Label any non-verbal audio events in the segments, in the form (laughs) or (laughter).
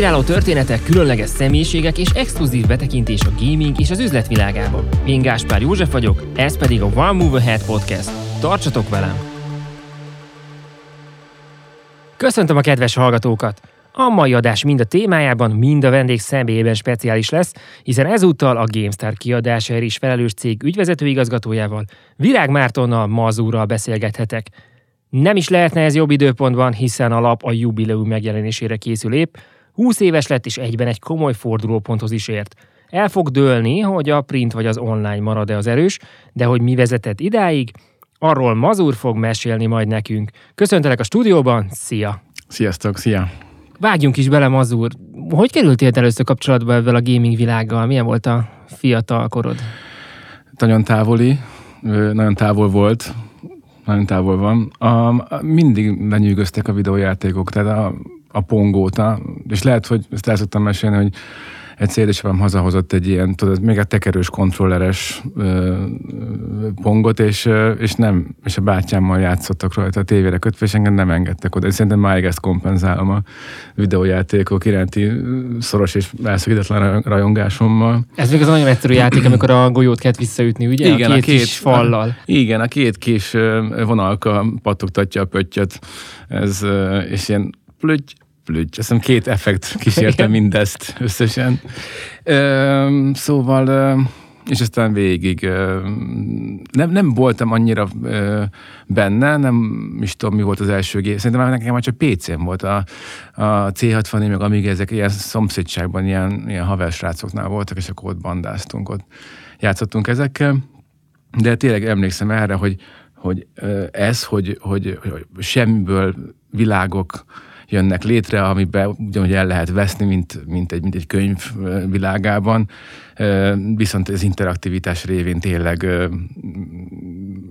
Inspiráló történetek, különleges személyiségek és exkluzív betekintés a gaming és az üzletvilágába. Én Gáspár József vagyok, ez pedig a One Move Ahead Podcast. Tartsatok velem! Köszöntöm a kedves hallgatókat! A mai adás mind a témájában, mind a vendég személyében speciális lesz, hiszen ezúttal a GameStar kiadásáért is felelős cég ügyvezető igazgatójával, Virág Mártonnal Mazúrral beszélgethetek. Nem is lehetne ez jobb időpontban, hiszen a lap a jubileum megjelenésére készül épp, 20 éves lett és egyben egy komoly fordulóponthoz is ért. El fog dőlni, hogy a print vagy az online marad-e az erős, de hogy mi vezetett idáig, arról Mazur fog mesélni majd nekünk. Köszöntelek a stúdióban, szia! Sziasztok, szia! Vágjunk is bele, Mazur. Hogy kerültél először kapcsolatba ezzel a gaming világgal? Milyen volt a fiatal korod? Nagyon távoli, nagyon távol volt, nagyon távol van. A, mindig lenyűgöztek a videójátékok, tehát a, a pongóta, és lehet, hogy ezt el szoktam mesélni, hogy egy édesapám hazahozott egy ilyen, tudod, még a tekerős kontrolleres ö, pongot, és, ö, és nem, és a bátyámmal játszottak rajta a tévére kötve, és engem nem engedtek oda. És szerintem máig ezt kompenzálom a videójátékok iránti szoros és elszakítatlan rajongásommal. Ez még az nagyon egyszerű játék, amikor a golyót kellett visszaütni, ugye? Igen, a két, a két kis fallal. A, igen, a két kis vonalka pattogtatja a pöttyöt, ez, és ilyen plöty, plügy. Azt hiszem két effekt kísérte mindezt összesen. Ö, szóval, ö, és aztán végig ö, nem, nem voltam annyira ö, benne, nem is tudom, mi volt az első gép. Szerintem nekem már csak PC-m volt. A, a C60 meg amíg ezek ilyen szomszédságban, ilyen, ilyen haversrácoknál voltak, és akkor ott bandáztunk, ott játszottunk ezekkel. De tényleg emlékszem erre, hogy, hogy ez, hogy, hogy, hogy semmiből világok, jönnek létre, amiben ugyanúgy el lehet veszni, mint, mint, egy, mint egy könyv világában, viszont az interaktivitás révén tényleg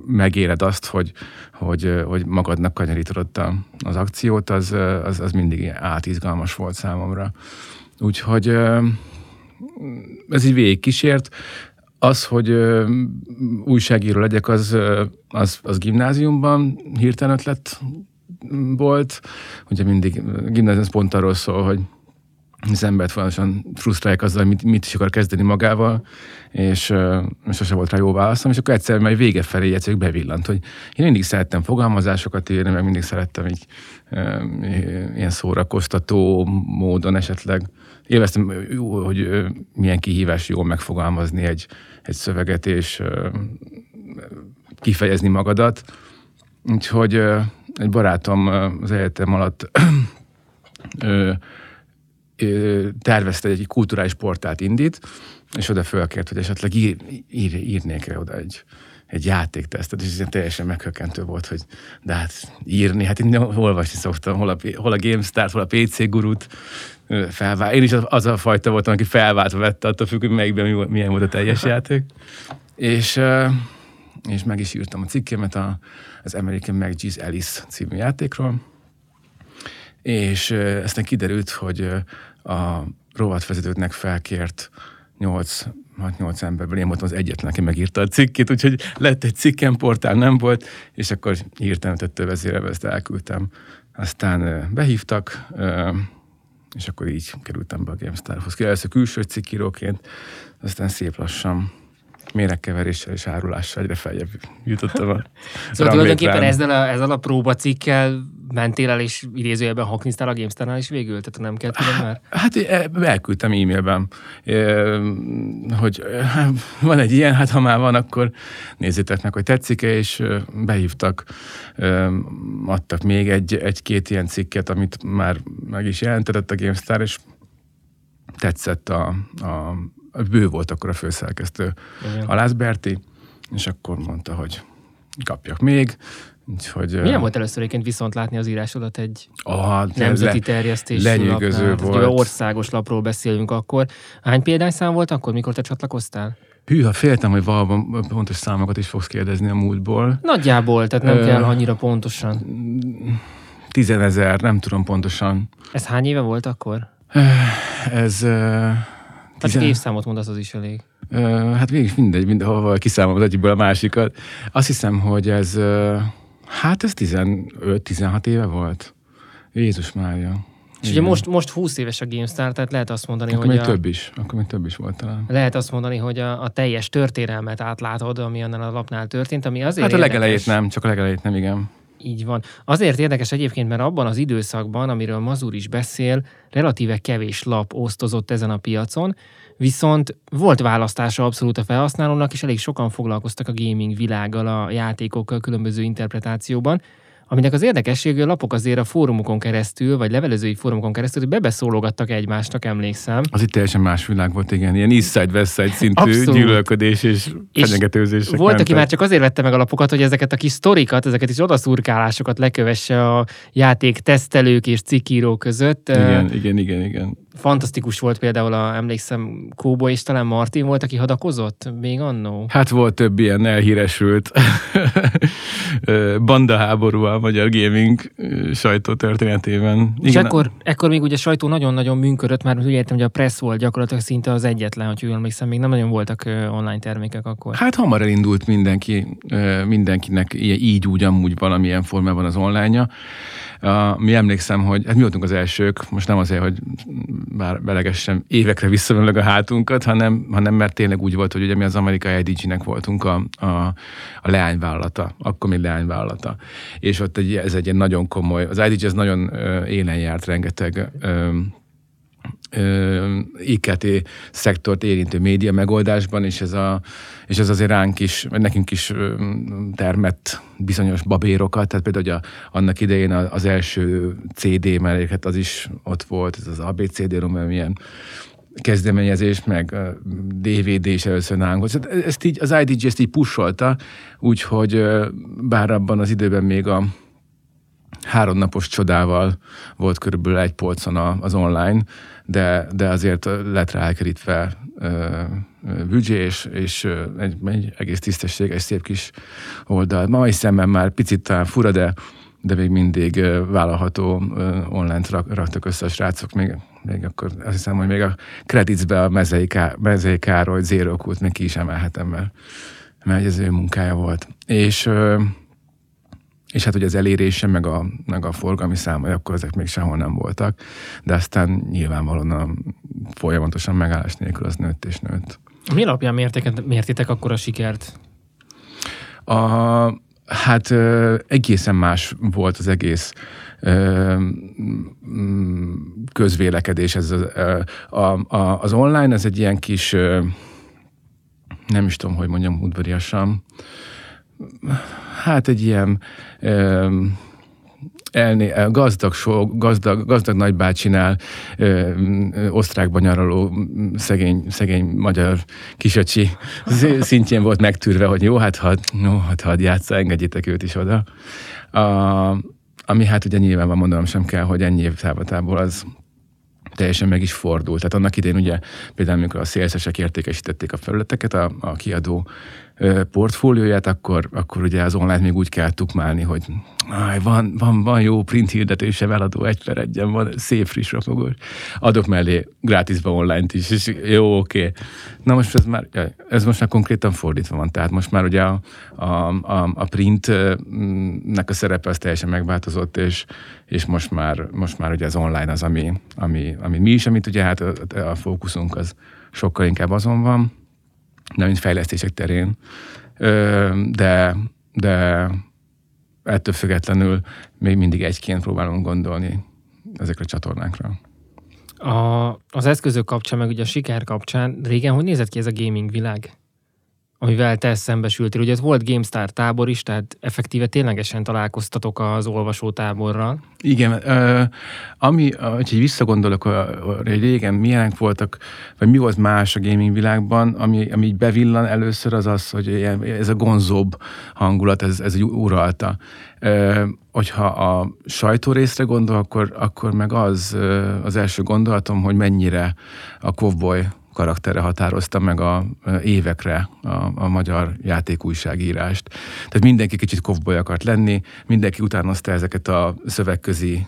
megéled azt, hogy, hogy, hogy magadnak kanyarítod az akciót, az, az, az mindig átizgalmas volt számomra. Úgyhogy ez így végig kísért. Az, hogy újságíró legyek, az, az, az gimnáziumban hirtelen ötlet volt. Ugye mindig gimnázium pont arról szól, hogy az embert folyamatosan frusztrálják azzal, mit, mit is akar kezdeni magával, és, és sose volt rá jó válaszom, és akkor egyszer majd vége felé egyszer bevillant, hogy én mindig szerettem fogalmazásokat írni, meg mindig szerettem így e, ilyen szórakoztató módon esetleg. Élveztem, hogy milyen kihívás jól megfogalmazni egy, egy szöveget, és e, kifejezni magadat. Úgyhogy egy barátom az egyetem alatt (clears throat) ö, ö, tervezte egy kulturális portált indít, és oda fölkért, hogy esetleg ír, ír, írnék oda egy, egy játéktesztet, és ez teljesen meghökkentő volt, hogy de hát írni, hát én olvasni szoktam, hol a, hol a GameStar, hol a PC gurút felvált. Én is az a fajta voltam, aki felváltva vette, attól függ, hogy melyikben milyen volt a teljes játék. És, és meg is írtam a cikkemet a az American McGee's Alice című játékról, és aztán kiderült, hogy a rovatvezetőknek felkért nyolc 6-8 emberből én voltam az egyetlen, aki megírta a cikkét, úgyhogy lett egy cikkem, portál nem volt, és akkor írtam több vezérelve, ezt elküldtem. Aztán behívtak, és akkor így kerültem be a GameStarhoz. Először külső cikkíróként, aztán szép lassan méregkeveréssel és árulással egyre feljebb jutottam a (laughs) Szóval tulajdonképpen ezzel a, ezzel a próbacikkel mentél el, és idézőjelben hakniztál a gamestar is végül? Tehát nem kell tudom már? Hát elküldtem e-mailben, hogy van egy ilyen, hát ha már van, akkor nézzétek meg, hogy tetszik-e, és behívtak, adtak még egy, egy-két ilyen cikket, amit már meg is jelentetett a GameStar, és tetszett a, a bő volt akkor a főszerkesztő, Alász Berti, és akkor mondta, hogy kapjak még, Úgyhogy, Milyen volt először egyébként viszont látni az írásodat egy ah, nemzeti le, terjesztés Lenyűgöző lapnál? volt. Tehát, országos lapról beszélünk akkor. Hány példányszám volt akkor, mikor te csatlakoztál? Hűha, féltem, hogy valóban pontos számokat is fogsz kérdezni a múltból. Nagyjából, tehát nem Ö, kell annyira pontosan. Tizenezer, nem tudom pontosan. Ez hány éve volt akkor? Ez Hát csak évszámot mondasz, az is elég. Uh, hát végig mindegy, mindenhol kiszámolom az egyikből a másikat. Azt hiszem, hogy ez, hát ez 15-16 éve volt. Jézus Mária. És ugye most, most 20 éves a GameStar, tehát lehet azt mondani, akkor hogy még a, több is. Akkor még több is volt talán. lehet azt mondani, hogy a, a teljes történelmet átlátod, ami annál a lapnál történt, ami azért Hát a érdekes. legelejét nem, csak a legelejét nem, igen. Így van. Azért érdekes egyébként, mert abban az időszakban, amiről Mazur is beszél, relatíve kevés lap osztozott ezen a piacon, viszont volt választása abszolút a felhasználónak, és elég sokan foglalkoztak a gaming világgal, a játékokkal különböző interpretációban, aminek az érdekessége, a lapok azért a fórumokon keresztül, vagy levelezői fórumokon keresztül hogy bebeszólogattak egymásnak, emlékszem. Az itt teljesen más világ volt, igen. Ilyen East Side, West Side szintű Abszolút. gyűlölködés és, És fenyegetőzések Volt, aki mentek. már csak azért vette meg a lapokat, hogy ezeket a kis sztorikat, ezeket is odaszurkálásokat lekövesse a játék tesztelők és cikkírók között. Igen, igen, igen, igen. Fantasztikus volt például, a, emlékszem, Kóbo és talán Martin volt, aki hadakozott még annó. Hát volt több ilyen elhíresült (laughs) ö, bandaháború a magyar gaming sajtó történetében. És ekkor, ekkor még ugye a sajtó nagyon-nagyon működött, már úgy értem, hogy a press volt gyakorlatilag szinte az egyetlen, hogy jól emlékszem, még nem nagyon voltak online termékek akkor. Hát hamar elindult mindenki, mindenkinek így úgy amúgy valamilyen formában az online-ja. Mi emlékszem, hogy hát mi voltunk az elsők, most nem azért, hogy bár belegesen évekre visszamenőleg a hátunkat, hanem, hanem mert tényleg úgy volt, hogy ugye mi az amerikai IDG-nek voltunk a, a, a leányvállalata, akkor még leányvállalata. És ott egy, ez egy ilyen nagyon komoly, az IDG ez nagyon élen járt rengeteg IKT szektort érintő média megoldásban, és ez, a, és ez azért ránk is, nekünk is termett bizonyos babérokat, tehát például, hogy a, annak idején az első CD melléket az is ott volt, ez az ABCD-rom, ilyen kezdeményezés, meg DVD is először nálunk volt. Szóval Ezt így, az IDG ezt így pusolta, úgyhogy bár abban az időben még a háromnapos csodával volt körülbelül egy polcon az online, de, de azért lett rá elkerítve ö, ö, büdzsé, és, és egy, egy egész tisztességes, szép kis oldal. Mai szemben már picit talán fura, de, de még mindig vállalható ö, online-t rak, raktak össze a srácok. Még, még akkor azt hiszem, hogy még a creditsbe a Mezei, Ká, Mezei Károly Zero Kult még ki is emelhetem, mert, mert ez ő munkája volt. És és hát, hogy az elérése, meg a, meg a forgalmi számai, akkor ezek még sehol nem voltak, de aztán nyilvánvalóan a, folyamatosan megállás nélkül az nőtt és nőtt. Mi alapján mértek, mértétek akkor a sikert? A, hát egészen más volt az egész mm, közvélekedés. Ez a, a, az online, ez egy ilyen kis, nem is tudom, hogy mondjam udvariasan, hát egy ilyen ö, elné, el- gazdag, so, gazdag, gazdag nagybácsinál ö, ö, osztrákban nyaraló szegény, szegény magyar kisacsi sz- szintjén volt megtűrve, hogy jó, hát hadd, no, hát hadd játsza, engedjétek őt is oda. A, ami hát ugye nyilván mondanom sem kell, hogy ennyi év távoltából az teljesen meg is fordult. Tehát annak idején ugye például, amikor a szélszesek értékesítették a felületeket, a, a kiadó portfólióját, akkor, akkor ugye az online még úgy kell tukmálni, hogy Aj, van, van, van jó print hirdetése, eladó egy per egyen, van szép friss ropogós. Adok mellé gratisba online-t is, és jó, oké. Okay. Na most ez már, ez most már konkrétan fordítva van, tehát most már ugye a, a, a, a printnek a szerepe az teljesen megváltozott, és, és most már, most már ugye az online az, ami, ami, ami mi is, amit ugye hát a, a fókuszunk az sokkal inkább azon van, nem mint fejlesztések terén, de, de ettől függetlenül még mindig egyként próbálunk gondolni ezekre a csatornákra. A, az eszközök kapcsán, meg ugye a siker kapcsán, régen hogy nézett ki ez a gaming világ? Amivel te szembesültél. Ugye ez volt GameStar tábor is, tehát effektíve ténylegesen találkoztatok az olvasótáborral. Igen, ami, így visszagondolok, hogy régen milyenek voltak, vagy mi volt más a gaming világban, ami, ami így bevillan először az az, hogy ez a gonzóbb hangulat, ez, ez uralta. Hogyha a sajtó részre gondol, akkor, akkor meg az az első gondolatom, hogy mennyire a cowboy karaktere határozta meg a évekre a, a magyar játékújságírást. Tehát mindenki kicsit kovboly akart lenni, mindenki utánozta ezeket a szövegközi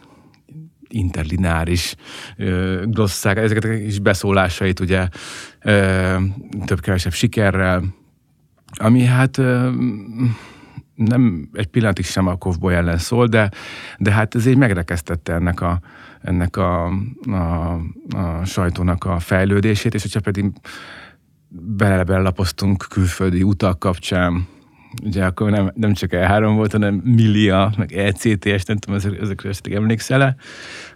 interlináris ö, glosszák, ezeket a kis beszólásait ugye több-kevesebb sikerrel, ami hát nem egy pillanatig sem a Kovboy ellen szól, de, de hát ez így megrekesztette ennek a, ennek a, a, a sajtónak a fejlődését, és hogyha pedig belelapoztunk külföldi utak kapcsán, ugye akkor nem, nem csak E3 volt, hanem Millia, meg ECTS, nem tudom, ezek, ezekre esetleg emlékszel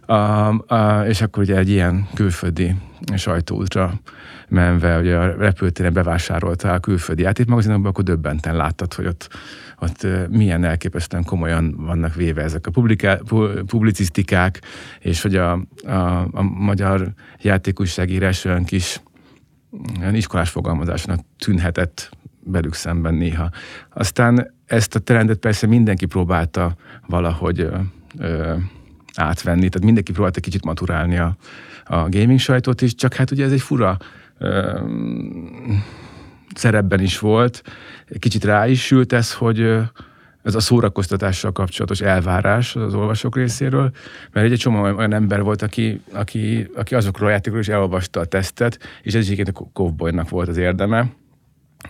a, a, és akkor ugye egy ilyen külföldi sajtóútra menve, ugye a repültéren bevásárolta a külföldi játékmagazinokba, akkor döbbenten láttad, hogy ott, ott milyen elképesztően komolyan vannak véve ezek a publiká, publicisztikák, és hogy a, a, a magyar játékújságírás olyan kis olyan iskolás fogalmazásnak tűnhetett velük szemben néha. Aztán ezt a trendet persze mindenki próbálta valahogy ö, ö, átvenni, tehát mindenki próbálta kicsit maturálni a, a gaming sajtót is, csak hát ugye ez egy fura ö, szerepben is volt, kicsit rá is sült ez, hogy ez a szórakoztatással kapcsolatos elvárás az olvasók részéről, mert egy csomó olyan ember volt, aki, aki, aki azokról a játékokról is elolvasta a tesztet, és ez egyébként a Kovboynak volt az érdeme,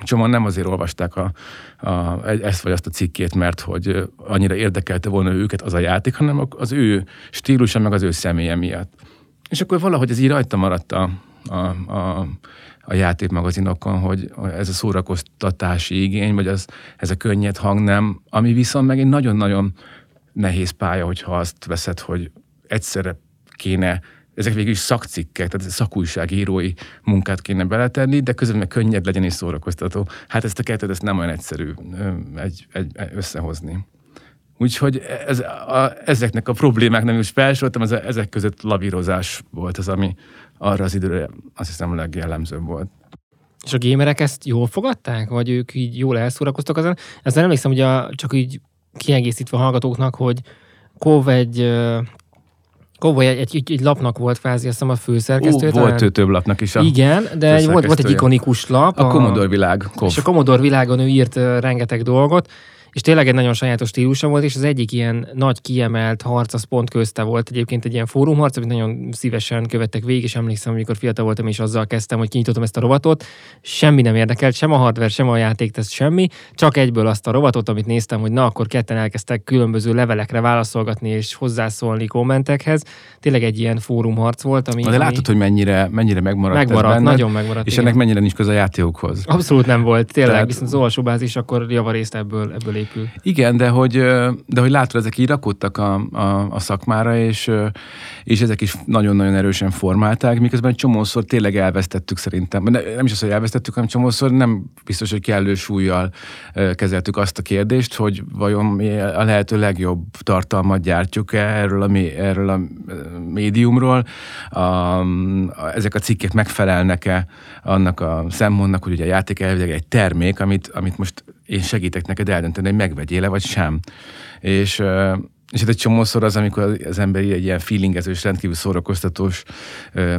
Csomóan nem azért olvasták a, a, ezt vagy azt a cikkét, mert hogy annyira érdekelte volna őket az a játék, hanem az ő stílusa, meg az ő személye miatt. És akkor valahogy ez így rajta maradt a, a, a, a játékmagazinokon, hogy ez a szórakoztatási igény, vagy az, ez a könnyed hang nem, ami viszont meg egy nagyon-nagyon nehéz pálya, hogyha azt veszed, hogy egyszerre kéne ezek végül is szakcikkek, tehát szakújságírói munkát kéne beletenni, de közben meg könnyed legyen és szórakoztató. Hát ezt a kettőt ezt nem olyan egyszerű egy, egy, összehozni. Úgyhogy ez, a, ezeknek a problémáknak is felsoroltam, ez, ezek között lavírozás volt az, ami arra az időre azt hiszem a legjellemzőbb volt. És a gémerek ezt jól fogadták? Vagy ők így jól elszórakoztak azon? Ezzel emlékszem, hogy a, csak így kiegészítve a hallgatóknak, hogy Kov egy Cowboy egy, egy, egy lapnak volt kvázi, azt a főszerkesztő. volt több lapnak is. A Igen, de egy, volt, volt egy ikonikus lap. A, a Commodore világ. Kov. És a Commodore világon ő írt rengeteg dolgot, és tényleg egy nagyon sajátos stílusa volt, és az egyik ilyen nagy kiemelt harc az pont közte volt. Egyébként egy ilyen fórumharc, amit nagyon szívesen követtek végig, és emlékszem, amikor fiatal voltam, és azzal kezdtem, hogy kinyitottam ezt a rovatot. Semmi nem érdekelt, sem a hardware, sem a játéktesz, semmi, csak egyből azt a rovatot, amit néztem, hogy na, akkor ketten elkezdtek különböző levelekre válaszolgatni és hozzászólni kommentekhez. Tényleg egy ilyen fórumharc volt, ami... De ami... látod, hogy mennyire, mennyire megmaradt Megmaradt, benned, nagyon megmaradt. És igen. ennek mennyire nincs köze a játékokhoz. Abszolút nem volt, tényleg, Tehát... viszont az olvasóbázis akkor javarészt ebből, ebből épül. Igen, de hogy, de hogy látod, ezek így rakódtak a, a, a szakmára, és, és ezek is nagyon-nagyon erősen formálták, miközben egy csomószor tényleg elvesztettük szerintem. Nem is az, hogy elvesztettük, hanem csomószor nem biztos, hogy kellő súlyjal kezeltük azt a kérdést, hogy vajon mi a lehető legjobb tartalmat gyártjuk -e erről a, erről a médiumról, a, a, ezek a cikkek megfelelnek-e annak a szempontnak, hogy ugye a játék elvileg egy termék, amit, amit most én segítek neked eldönteni, hogy megvegyél-e vagy sem. És, és hát egy csomószor az, amikor az ember egy ilyen feelingezős, rendkívül szórakoztatós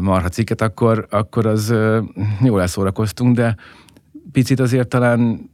marha cikket, akkor, akkor az jól elszórakoztunk, de picit azért talán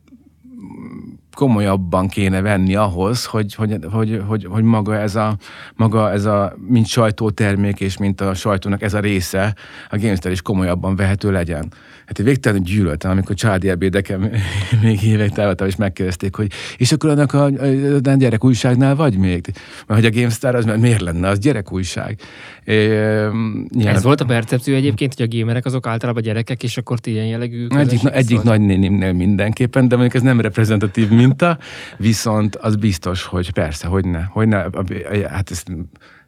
komolyabban kéne venni ahhoz, hogy, hogy, hogy, hogy, hogy maga, ez a, maga ez a, mint sajtótermék és mint a sajtónak ez a része, a GameStar is komolyabban vehető legyen. Hát én végtelenül gyűlöltem, amikor családi ebédeken (laughs) még évek távolabb is megkérdezték, hogy és akkor annak a, a, a gyerek újságnál vagy még? Mert hogy a GameStar az miért lenne, az gyerek újság. É, nyilván... Ez volt a percepció egyébként, hogy a gamerek azok általában gyerekek, és akkor ti ilyen jellegű Egyik, egyik nagynénimnél mindenképpen, de mondjuk ez nem reprezentatív minta, viszont az biztos, hogy persze, hogy ne. Hogy ne hát ezt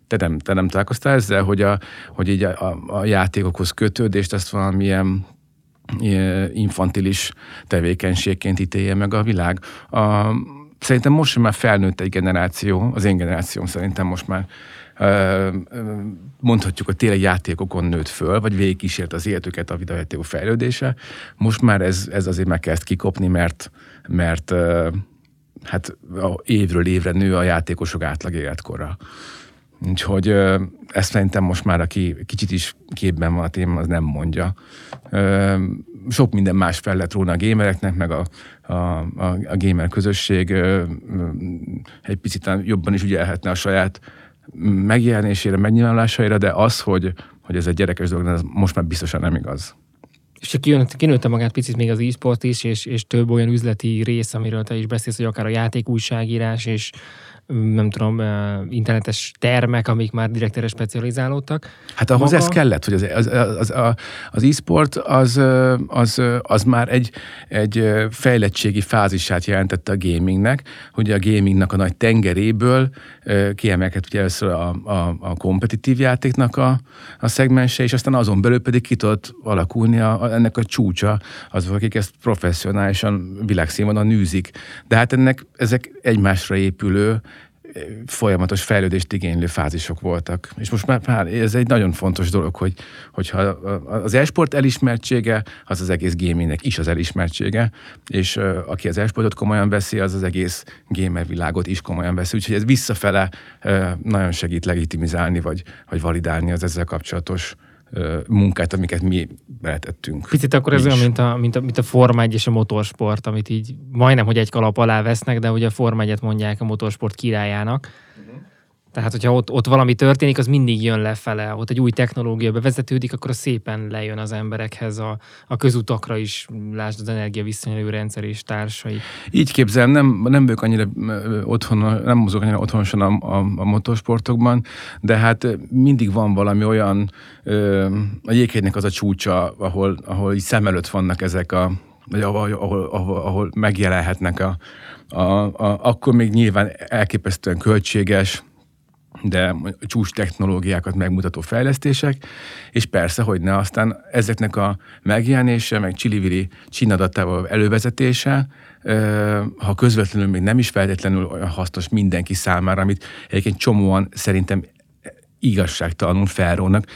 te nem, te nem találkoztál ezzel, hogy, a, hogy így a, a, a játékokhoz kötődést azt valamilyen infantilis tevékenységként ítélje meg a világ. A, szerintem most már felnőtt egy generáció, az én generációm szerintem most már mondhatjuk, hogy tényleg játékokon nőtt föl, vagy végigkísért az életüket a videójátékok fejlődése. Most már ez, ez azért meg kezd kikopni, mert, mert hát évről évre nő a játékosok átlag életkora. Úgyhogy ezt szerintem most már, aki kicsit is képben van a téma, az nem mondja. Sok minden más fel lett róna a gamereknek, meg a, a, a, a gamer közösség egy picit jobban is ügyelhetne a saját megjelenésére, megnyilvánulásaira, de az, hogy, hogy ez egy gyerekes dolog, ez most már biztosan nem igaz. És kinőtte magát picit még az e-sport is, és, és több olyan üzleti rész, amiről te is beszélsz, hogy akár a játékújságírás, és nem tudom, internetes termek, amik már direkt erre specializálódtak. Hát ahhoz Maga... ez kellett, hogy az, az, az, az, az e-sport az, az, az már egy, egy fejlettségi fázisát jelentette a gamingnek, hogy a gamingnak a nagy tengeréből kiemelkedett ugye először a, a, a kompetitív játéknak a, a szegmense, és aztán azon belül pedig ki tudott alakulni a, a, ennek a csúcsa, azok, akik ezt professzionálisan világszínvonalon nűzik. De hát ennek ezek egymásra épülő folyamatos fejlődést igénylő fázisok voltak. És most már, már ez egy nagyon fontos dolog, hogy, hogyha az esport elismertsége, az az egész gamingnek is az elismertsége, és aki az esportot komolyan veszi, az az egész gamer világot is komolyan veszi. Úgyhogy ez visszafele nagyon segít legitimizálni, vagy, vagy validálni az ezzel kapcsolatos munkát, amiket mi beletettünk. Picit akkor ez olyan, mint a, mint, a, mint a Forma 1 és a motorsport, amit így majdnem, hogy egy kalap alá vesznek, de ugye a Forma 1 mondják a motorsport királyának. Uh-huh. Tehát, hogyha ott, ott valami történik, az mindig jön lefele. Ott egy új technológia bevezetődik, akkor szépen lejön az emberekhez, a, a közutakra is, lásd az energia visszanyelő rendszer és társai. Így képzelem, nem, nem vagyok annyira otthon, nem mozog annyira otthonosan a, a, a motorsportokban, de hát mindig van valami olyan, a jéghegynek az a csúcsa, ahol, ahol így szem előtt vannak ezek a vagy ahol, ahol, ahol, ahol megjelenhetnek a, a, a, akkor még nyilván elképesztően költséges, de csúcs technológiákat megmutató fejlesztések, és persze, hogy ne aztán ezeknek a megjelenése, meg csilivili csinadatával elővezetése, ha közvetlenül még nem is feltétlenül olyan hasznos mindenki számára, amit egyébként csomóan szerintem igazságtalanul felrónak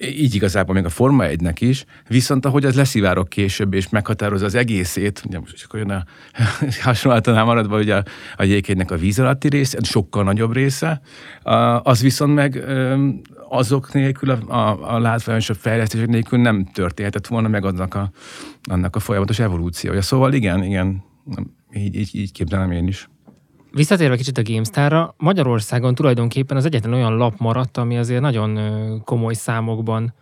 így igazából még a Forma 1 is, viszont ahogy az leszivárok később, és meghatározza az egészét, ugye most csak olyan a (laughs) hasonlatánál maradva, hogy a, a jéghegynek a víz alatti része, sokkal nagyobb része, az viszont meg azok nélkül, a, a, a látványosabb fejlesztések nélkül nem történhetett volna meg annak a, annak a folyamatos evolúciója. Szóval igen, igen, így, így, így képzelem én is. Visszatérve kicsit a GameStar-ra, Magyarországon tulajdonképpen az egyetlen olyan lap maradt, ami azért nagyon komoly számokban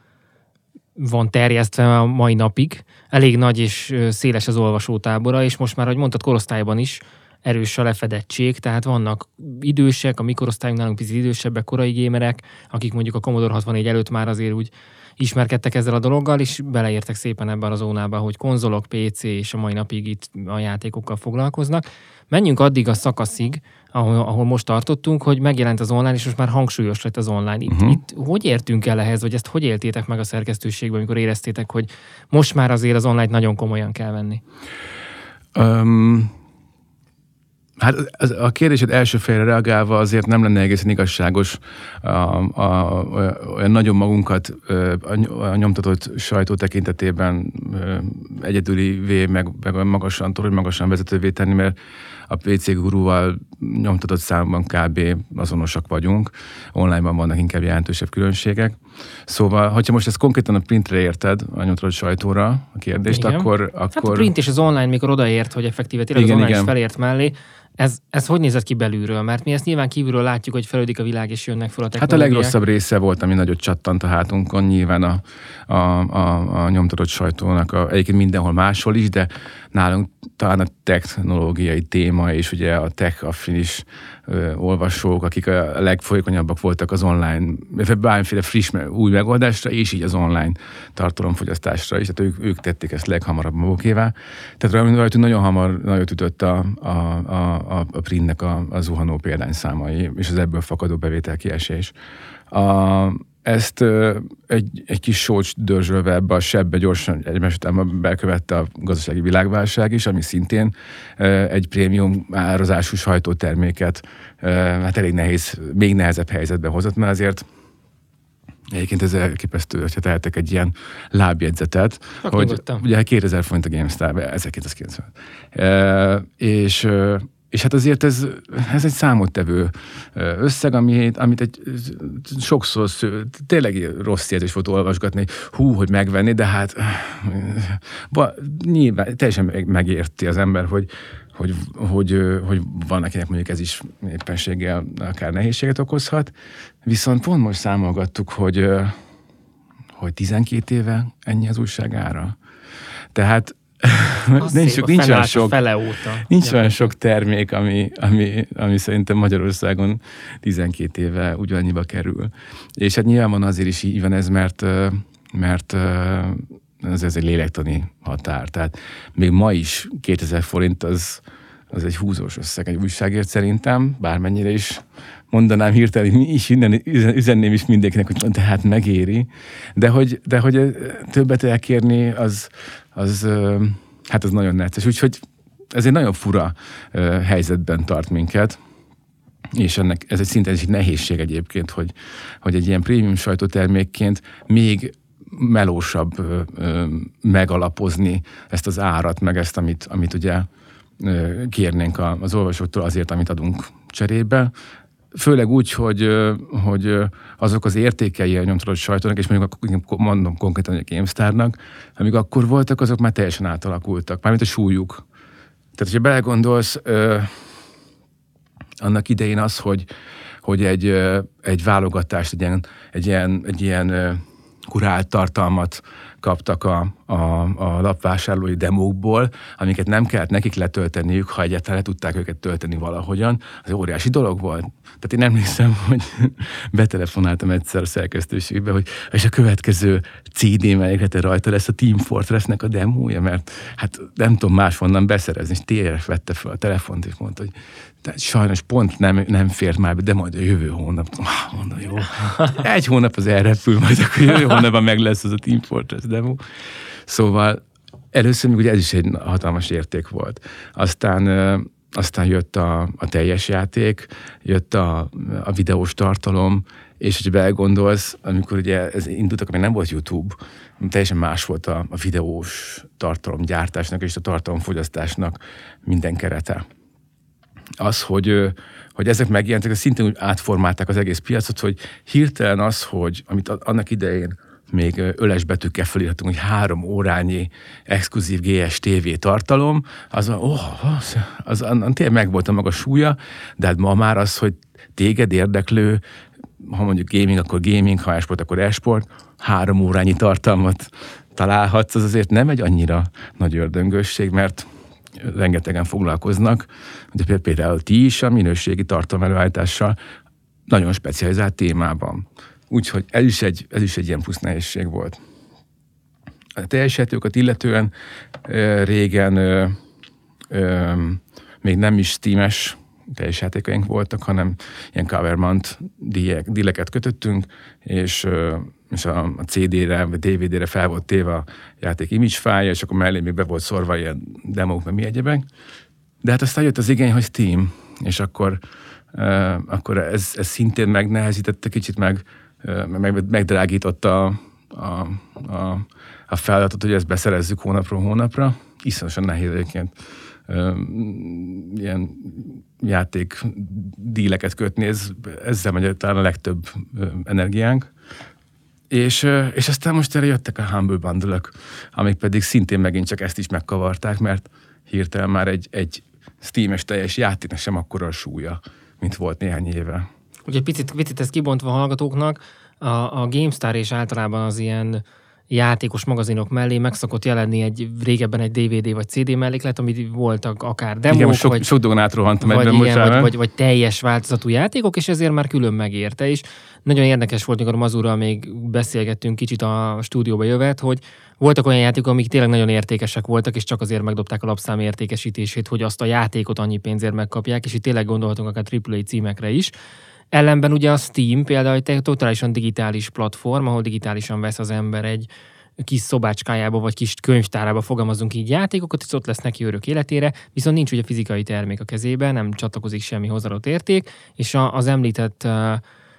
van terjesztve a mai napig. Elég nagy és széles az olvasótábora, és most már, ahogy mondtad, korosztályban is erős a lefedettség, tehát vannak idősek, a mikorosztályunk nálunk picit idősebbek, korai gémerek, akik mondjuk a Commodore 64 előtt már azért úgy ismerkedtek ezzel a dologgal, és beleértek szépen ebben a zónába, hogy konzolok, PC és a mai napig itt a játékokkal foglalkoznak. Menjünk addig a szakaszig, ahol, ahol most tartottunk, hogy megjelent az online, és most már hangsúlyos lett az online. Itt, uh-huh. itt hogy értünk el ehhez, vagy ezt hogy éltétek meg a szerkesztőségben, amikor éreztétek, hogy most már azért az online nagyon komolyan kell venni? Um, Hát a kérdésed első félre reagálva azért nem lenne egészen igazságos a, a, olyan nagyon magunkat a, nyomtatott sajtó tekintetében egyedüli meg, meg magasan, torony magasan vezetővé tenni, mert a PC gurúval nyomtatott számban kb. azonosak vagyunk, onlineban vannak inkább jelentősebb különbségek. Szóval, hogyha most ezt konkrétan a printre érted, a nyomtatott sajtóra a kérdést, igen. akkor, akkor... Hát a print és az online, mikor odaért, hogy effektíve tényleg igen, az online igen. is felért mellé, ez, ez hogy nézett ki belülről? Mert mi ezt nyilván kívülről látjuk, hogy felődik a világ, és jönnek fel a Hát a legrosszabb része volt, ami nagyot csattant a hátunkon, nyilván a, a, a, a nyomtatott sajtónak, a, egyébként mindenhol máshol is, de nálunk talán a technológiai téma, és ugye a tech affinis olvasók, akik a legfolyékonyabbak voltak az online, bármiféle friss, új megoldásra, és így az online tartalomfogyasztásra is, tehát ők, ők tették ezt leghamarabb magukévá. Tehát rajtunk nagyon hamar nagyot ütött a, a, a, a printnek a, a zuhanó példányszámai, és az ebből fakadó bevételkiesés. A, ezt egy, egy kis sócs dörzsölve ebbe a sebbe gyorsan egymás után bekövette a gazdasági világválság is, ami szintén egy prémium árazású sajtóterméket hát elég nehéz, még nehezebb helyzetbe hozott, mert azért Egyébként ez elképesztő, hogyha tehetek egy ilyen lábjegyzetet, Csak hogy nyugodtan. ugye 2000 forint a GameStar, 1990. E, és és hát azért ez, ez egy számottevő összeg, amit, amit egy sokszor sző, tényleg rossz érzés volt olvasgatni, hú, hogy megvenni, de hát ba, nyilván teljesen megérti az ember, hogy, hogy, hogy, hogy van akinek mondjuk ez is éppenséggel akár nehézséget okozhat, viszont pont most számolgattuk, hogy, hogy 12 éve ennyi az újság ára. Tehát Az nincs, szép, nincs, olyan sok, fele óta. nincs olyan sok termék, ami, ami, ami szerintem Magyarországon 12 éve ugyannyiba kerül. És hát nyilván van azért is így van ez, mert, mert ez, ez egy lélektani határ. Tehát még ma is 2000 forint az, az egy húzós összeg egy újságért szerintem, bármennyire is mondanám hirtelen, mi is innen üzen- üzenném is mindenkinek, hogy tehát megéri. De hogy, de hogy többet elkérni, az, az, hát az nagyon necces. Úgyhogy ez egy nagyon fura helyzetben tart minket. És ennek ez egy szinte egy nehézség egyébként, hogy, hogy egy ilyen prémium sajtótermékként még melósabb ö, ö, megalapozni ezt az árat, meg ezt, amit, amit ugye ö, kérnénk az olvasóktól azért, amit adunk cserébe. Főleg úgy, hogy, hogy azok az értékei a nyomtatott sajtónak, és mondjuk mondom konkrétan hogy a GameStar-nak, amik akkor voltak, azok már teljesen átalakultak, mármint a súlyuk. Tehát, hogyha belegondolsz, annak idején az, hogy, hogy egy, egy válogatást, egy ilyen, egy ilyen, egy ilyen kurált tartalmat kaptak a, a, a lapvásárlói demókból, amiket nem kellett nekik letölteniük, ha egyáltalán le tudták őket tölteni valahogyan, az óriási dolog volt. Tehát én emlékszem, (laughs) hogy betelefonáltam egyszer a szerkesztőségbe, hogy és a következő CD melyikre rajta lesz a Team Fortressnek a demója, mert hát nem tudom máshonnan beszerezni, és TRF vette fel a telefont, és mondta, hogy de sajnos pont nem, nem fért már be, de majd a jövő hónap. (laughs) Ah, mondom, jó. (laughs) Egy hónap az elrepül, majd akkor jövő hónapban meg lesz az a Team Fortress demo. Szóval először még ugye ez is egy hatalmas érték volt. Aztán aztán jött a, a teljes játék, jött a, a videós tartalom, és hogyha belegondolsz, amikor ugye ez indultak, még nem volt YouTube, teljesen más volt a, a videós tartalom gyártásnak és a tartalomfogyasztásnak minden kerete az, hogy, hogy ezek megjelentek, az szintén úgy átformálták az egész piacot, hogy hirtelen az, hogy amit annak idején még öles betűkkel felírhatunk, hogy három órányi exkluzív GSTV tartalom, az, oh, az, az, az tényleg megvolt a maga súlya, de hát ma már az, hogy téged érdeklő, ha mondjuk gaming, akkor gaming, ha esport, akkor esport, három órányi tartalmat találhatsz, az azért nem egy annyira nagy ördöngösség, mert rengetegen foglalkoznak, ugye például ti is a minőségi tartalmelőállítással nagyon specializált témában. Úgyhogy ez is egy, ez is egy ilyen plusz nehézség volt. A teljesítőket illetően régen ö, ö, még nem is Steam-es teljes játékaink voltak, hanem ilyen covermont díjek- díleket kötöttünk, és, és a, a CD-re, vagy DVD-re fel volt téve a játék image fájja, és akkor mellé még be volt szorva ilyen demók, meg mi egyebek. De hát aztán jött az igény, hogy Steam, és akkor, akkor ez, ez szintén megnehezítette kicsit, meg, meg megdrágította a, a, a, a feladatot, hogy ezt beszerezzük hónapról hónapra. Iszonyosan nehéz egyébként ilyen játék díleket kötni, ez, ezzel megy talán a legtöbb energiánk. És, és aztán most erre jöttek a Humble bundle amik pedig szintén megint csak ezt is megkavarták, mert hirtelen már egy, egy Steam-es teljes játéknak sem akkora a súlya, mint volt néhány éve. Ugye picit, picit ezt kibontva a hallgatóknak, a, a GameStar és általában az ilyen játékos magazinok mellé meg szokott jelenni egy régebben egy DVD vagy CD melléklet, amit voltak akár demók, Igen, sok, vagy, sok dolgon átrohantam vagy, igen, bocsánat. vagy, vagy, vagy teljes változatú játékok, és ezért már külön megérte is. Nagyon érdekes volt, mikor Mazurral még beszélgettünk kicsit a stúdióba jövet, hogy voltak olyan játékok, amik tényleg nagyon értékesek voltak, és csak azért megdobták a lapszám értékesítését, hogy azt a játékot annyi pénzért megkapják, és itt tényleg gondolhatunk akár AAA címekre is. Ellenben ugye a Steam például egy totálisan digitális platform, ahol digitálisan vesz az ember egy kis szobácskájába vagy kis könyvtárába fogalmazunk így játékokat, és ott lesz neki örök életére, viszont nincs ugye fizikai termék a kezében, nem csatlakozik semmi hozzáadott érték, és a, az említett uh,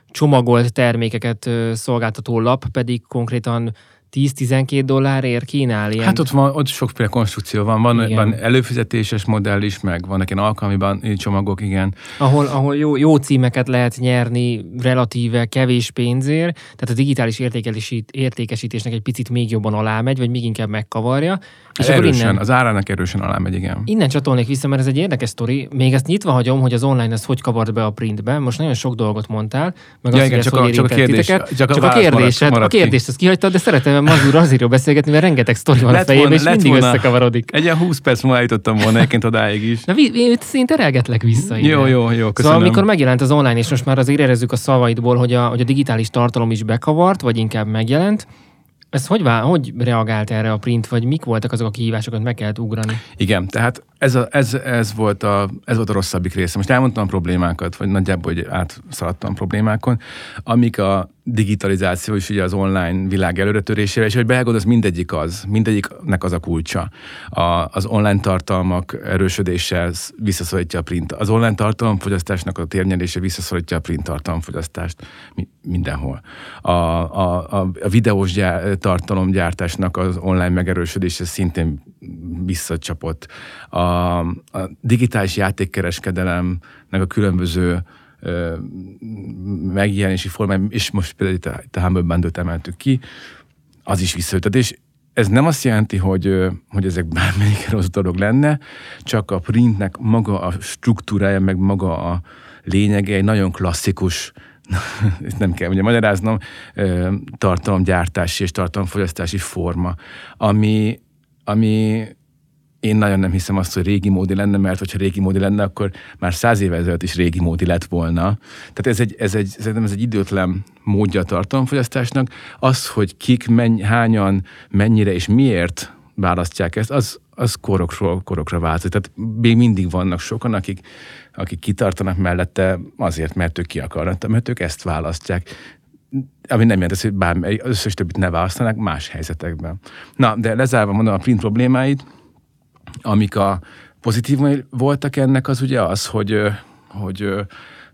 csomagolt termékeket uh, szolgáltató lap pedig konkrétan 10-12 dollárért kínál ilyen. Hát ott, van, ott sokféle konstrukció van. Van, Igen. van előfizetéses modell is, meg vannak ilyen alkalmiban csomagok, igen. ahol, ahol jó, jó címeket lehet nyerni relatíve kevés pénzért, tehát a digitális értékesítésnek egy picit még jobban alámegy, vagy még inkább megkavarja. És akkor erősen, innen, az árának erősen alá megy, igen. innen csatolnék vissza, mert ez egy érdekes sztori. Még ezt nyitva hagyom, hogy az online ez hogy kavart be a printbe. Most nagyon sok dolgot mondtál, meg Ja, azt, igen, hogy csak a- csak a kérdés- titeket. csak a csak a maradt- kérdésed, a maradt ki. kérdést ezt kihagytad, de szeretem Mazur azért beszélgetni, mert rengeteg sztori van a fejében, és mindig volna, összekavarodik. Egy ilyen 20 perc múlva állítottam volna egyébként odáig is. Na, én szinte terelgetlek vissza. Ide. Jó, jó, jó, köszönöm. Szóval amikor megjelent az online, és most már azért érezzük a szavaidból, hogy a, hogy a digitális tartalom is bekavart, vagy inkább megjelent, ez hogy, vál, hogy reagált erre a print, vagy mik voltak azok a kihívásokat, meg kellett ugrani? Igen, tehát ez, a, ez, ez, volt a, ez volt a rosszabbik része. Most elmondtam a problémákat, vagy nagyjából, hogy átszaladtam problémákon, amik a digitalizáció és ugye az online világ előretörésére, és hogy belegondolsz, mindegyik az, mindegyiknek az a kulcsa. A, az online tartalmak erősödése visszaszorítja a print. Az online tartalomfogyasztásnak a térnyelése visszaszorítja a print tartalomfogyasztást mindenhol. A, a, a, a videós gyár, tartalomgyártásnak az online megerősödése szintén visszacsapott. A, a digitális játékkereskedelemnek a különböző megjelenési formái, és most például itt a Humble Bundle-t emeltük ki, az is visszaütött. És ez nem azt jelenti, hogy, hogy ezek bármelyik (laughs) rossz dolog lenne, csak a printnek maga a struktúrája, meg maga a lényege egy nagyon klasszikus (laughs) ezt nem kell ugye magyaráznom, tartalomgyártási és tartalomfogyasztási forma, ami, ami én nagyon nem hiszem azt, hogy régi módi lenne, mert hogyha régi módi lenne, akkor már száz évvel ezelőtt is régi módi lett volna. Tehát ez egy, ez egy, szerintem ez egy időtlen módja a tartalomfogyasztásnak. Az, hogy kik, menny, hányan, mennyire és miért választják ezt, az, az korokról korokra változik. Tehát még mindig vannak sokan, akik, akik kitartanak mellette azért, mert ők ki akarnak, mert ők ezt választják ami nem jelenti, hogy bármely, összes többit ne választanak más helyzetekben. Na, de lezárva mondom a print problémáit, amik a pozitív voltak ennek, az ugye az, hogy, hogy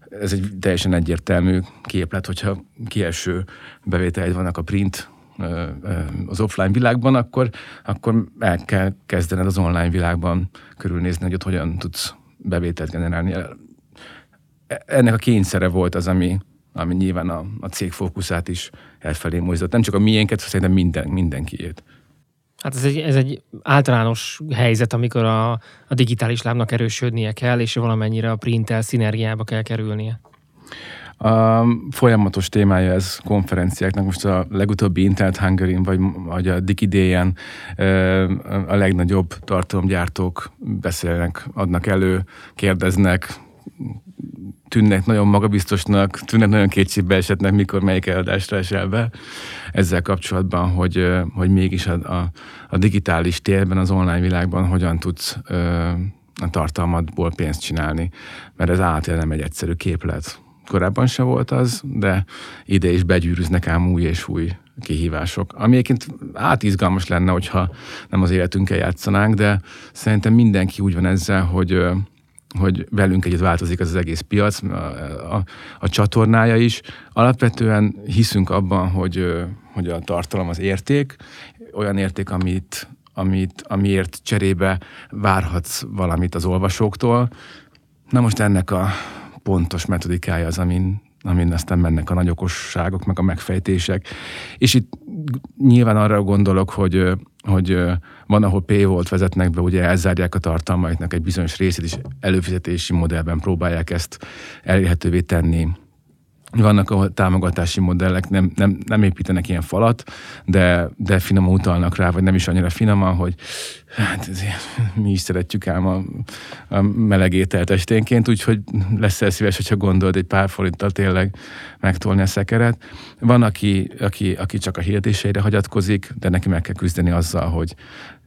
ez egy teljesen egyértelmű képlet, hogyha kieső bevételeid vannak a print az offline világban, akkor, akkor el kell kezdened az online világban körülnézni, hogy ott hogyan tudsz bevételt generálni. Ennek a kényszere volt az, ami, ami nyilván a, a cég fókuszát is elfelé mozdított. Nem csak a miénket, szerintem minden, mindenkiét. Hát ez egy, ez egy általános helyzet, amikor a, a digitális lábnak erősödnie kell, és valamennyire a printtel szinergiába kell kerülnie. A folyamatos témája ez konferenciáknak. Most a legutóbbi Internet hungary vagy, vagy a Digiday-en a legnagyobb tartalomgyártók beszélnek, adnak elő, kérdeznek, tűnnek nagyon magabiztosnak, tűnnek nagyon kétségbe esetnek, mikor melyik eladásra esel be. Ezzel kapcsolatban, hogy, hogy mégis a, a, a digitális térben, az online világban hogyan tudsz a tartalmadból pénzt csinálni, mert ez általában nem egy egyszerű képlet. Korábban se volt az, de ide is begyűrűznek ám új és új kihívások. Ami egyébként átizgalmas lenne, hogyha nem az életünkkel játszanánk, de szerintem mindenki úgy van ezzel, hogy hogy velünk együtt változik az, az egész piac, a, a, a csatornája is. Alapvetően hiszünk abban, hogy, hogy a tartalom az érték, olyan érték, amit, amit, amiért cserébe várhatsz valamit az olvasóktól. Na most ennek a pontos metodikája az, amin, amin aztán mennek a nagyokosságok, meg a megfejtések. És itt nyilván arra gondolok, hogy, hogy van, ahol P-volt vezetnek be, ugye elzárják a tartalmaiknak egy bizonyos részét, és előfizetési modellben próbálják ezt elérhetővé tenni vannak a támogatási modellek, nem, nem, nem építenek ilyen falat, de, de finoman utalnak rá, vagy nem is annyira finoman, hogy hát ezért, mi is szeretjük ám a, a meleg ételt esténként, úgyhogy lesz szíves, hogyha gondolod egy pár forinttal tényleg megtolni a szekeret. Van, aki, aki, aki csak a hirdetéseire hagyatkozik, de neki meg kell küzdeni azzal, hogy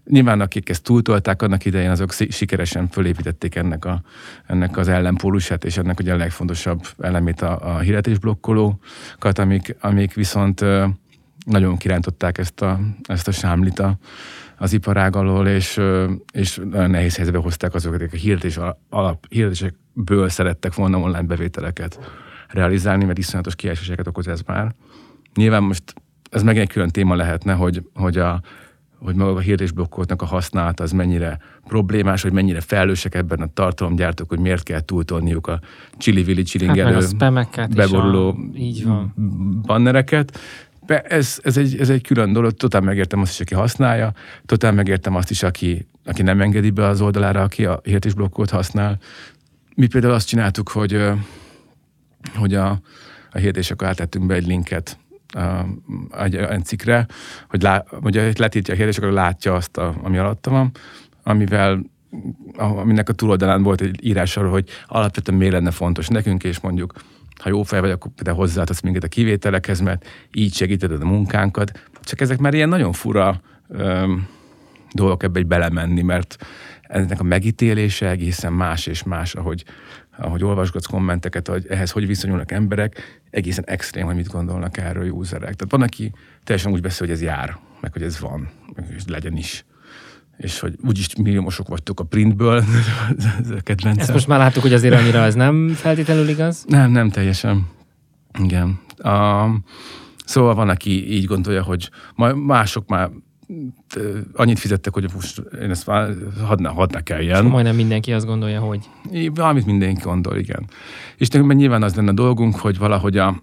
Nyilván akik ezt túltolták annak idején, azok sikeresen fölépítették ennek, a, ennek az ellenpólusát, és ennek ugye a legfontosabb elemét a, a hirdetésblokkolókat, amik, amik viszont nagyon kirántották ezt a, ezt a sámlita az iparág alól, és, és nagyon nehéz helyzetbe hozták azokat, akik a hirdetés alap, hirdetésekből szerettek volna online bevételeket realizálni, mert iszonyatos kieséseket okoz ez már. Nyilván most ez meg egy külön téma lehetne, hogy, hogy a hogy maga a hirdésblokkoknak a használata az mennyire problémás, hogy mennyire felelősek ebben a tartalomgyártók, hogy miért kell túltolniuk a csili-vili csilingelő hát beboruló a... így van. bannereket. Be, ez, ez, egy, ez egy külön dolog, totál megértem azt is, aki használja, totál megértem azt is, aki, aki nem engedi be az oldalára, aki a hirdésblokkot használ. Mi például azt csináltuk, hogy, hogy a, a hirdetésekor átettünk be egy linket egy olyan cikkre, hogy lá, ugye letiltja a kérdést, akkor látja azt, a, ami alatta van, amivel aminek a túloldalán volt egy írás arról, hogy alapvetően miért lenne fontos nekünk, és mondjuk ha jó fej vagy, akkor például hozzáadsz minket a kivételekhez, mert így segíted a munkánkat. Csak ezek már ilyen nagyon fura öm, dolgok ebbe egy belemenni, mert ennek a megítélése egészen más és más, ahogy, ahogy olvasgatsz kommenteket, hogy ehhez hogy viszonyulnak emberek, egészen extrém, hogy mit gondolnak erről userek. Tehát van, aki teljesen úgy beszél, hogy ez jár, meg hogy ez van, és legyen is és hogy úgyis milliómosok vagytok a printből, (laughs) ez a kedvencem. Ezt most már láttuk, hogy azért annyira ez nem feltétlenül igaz? Nem, nem teljesen. Igen. A, szóval van, aki így gondolja, hogy mások már annyit fizettek, hogy most én ezt hadd ne, hadd ne kelljen. És majdnem mindenki azt gondolja, hogy... Valamit mindenki gondol, igen. És nekünk nyilván az lenne a dolgunk, hogy valahogy a,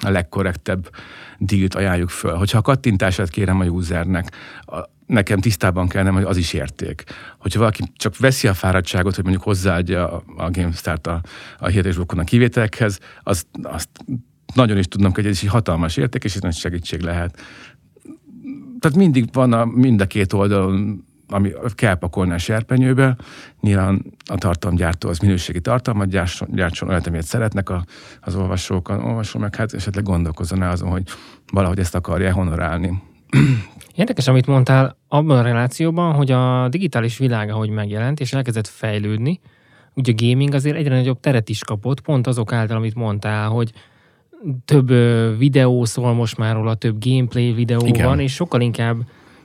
a legkorrektebb dílt ajánljuk föl. Hogyha a kattintását kérem a usernek, a, nekem tisztában kellene, hogy az is érték. Hogyha valaki csak veszi a fáradtságot, hogy mondjuk hozzáadja a, a GameStart a, a hirdetésblokkon a kivételekhez, azt, azt nagyon is tudnom, hogy ez egy hatalmas érték, és ez nagy segítség lehet. Tehát mindig van a, mind a két oldalon ami kell pakolni a serpenyőbe. Nyilván a tartalomgyártó az minőségi tartalmat gyártson, gyártson olyat, amit szeretnek a, az olvasók, olvasó meg hát esetleg gondolkozzon el azon, hogy valahogy ezt akarja honorálni. Érdekes, amit mondtál abban a relációban, hogy a digitális világ, ahogy megjelent, és elkezdett fejlődni, ugye a gaming azért egyre nagyobb teret is kapott, pont azok által, amit mondtál, hogy több videó szól most már róla, több gameplay videó Igen. van, és sokkal inkább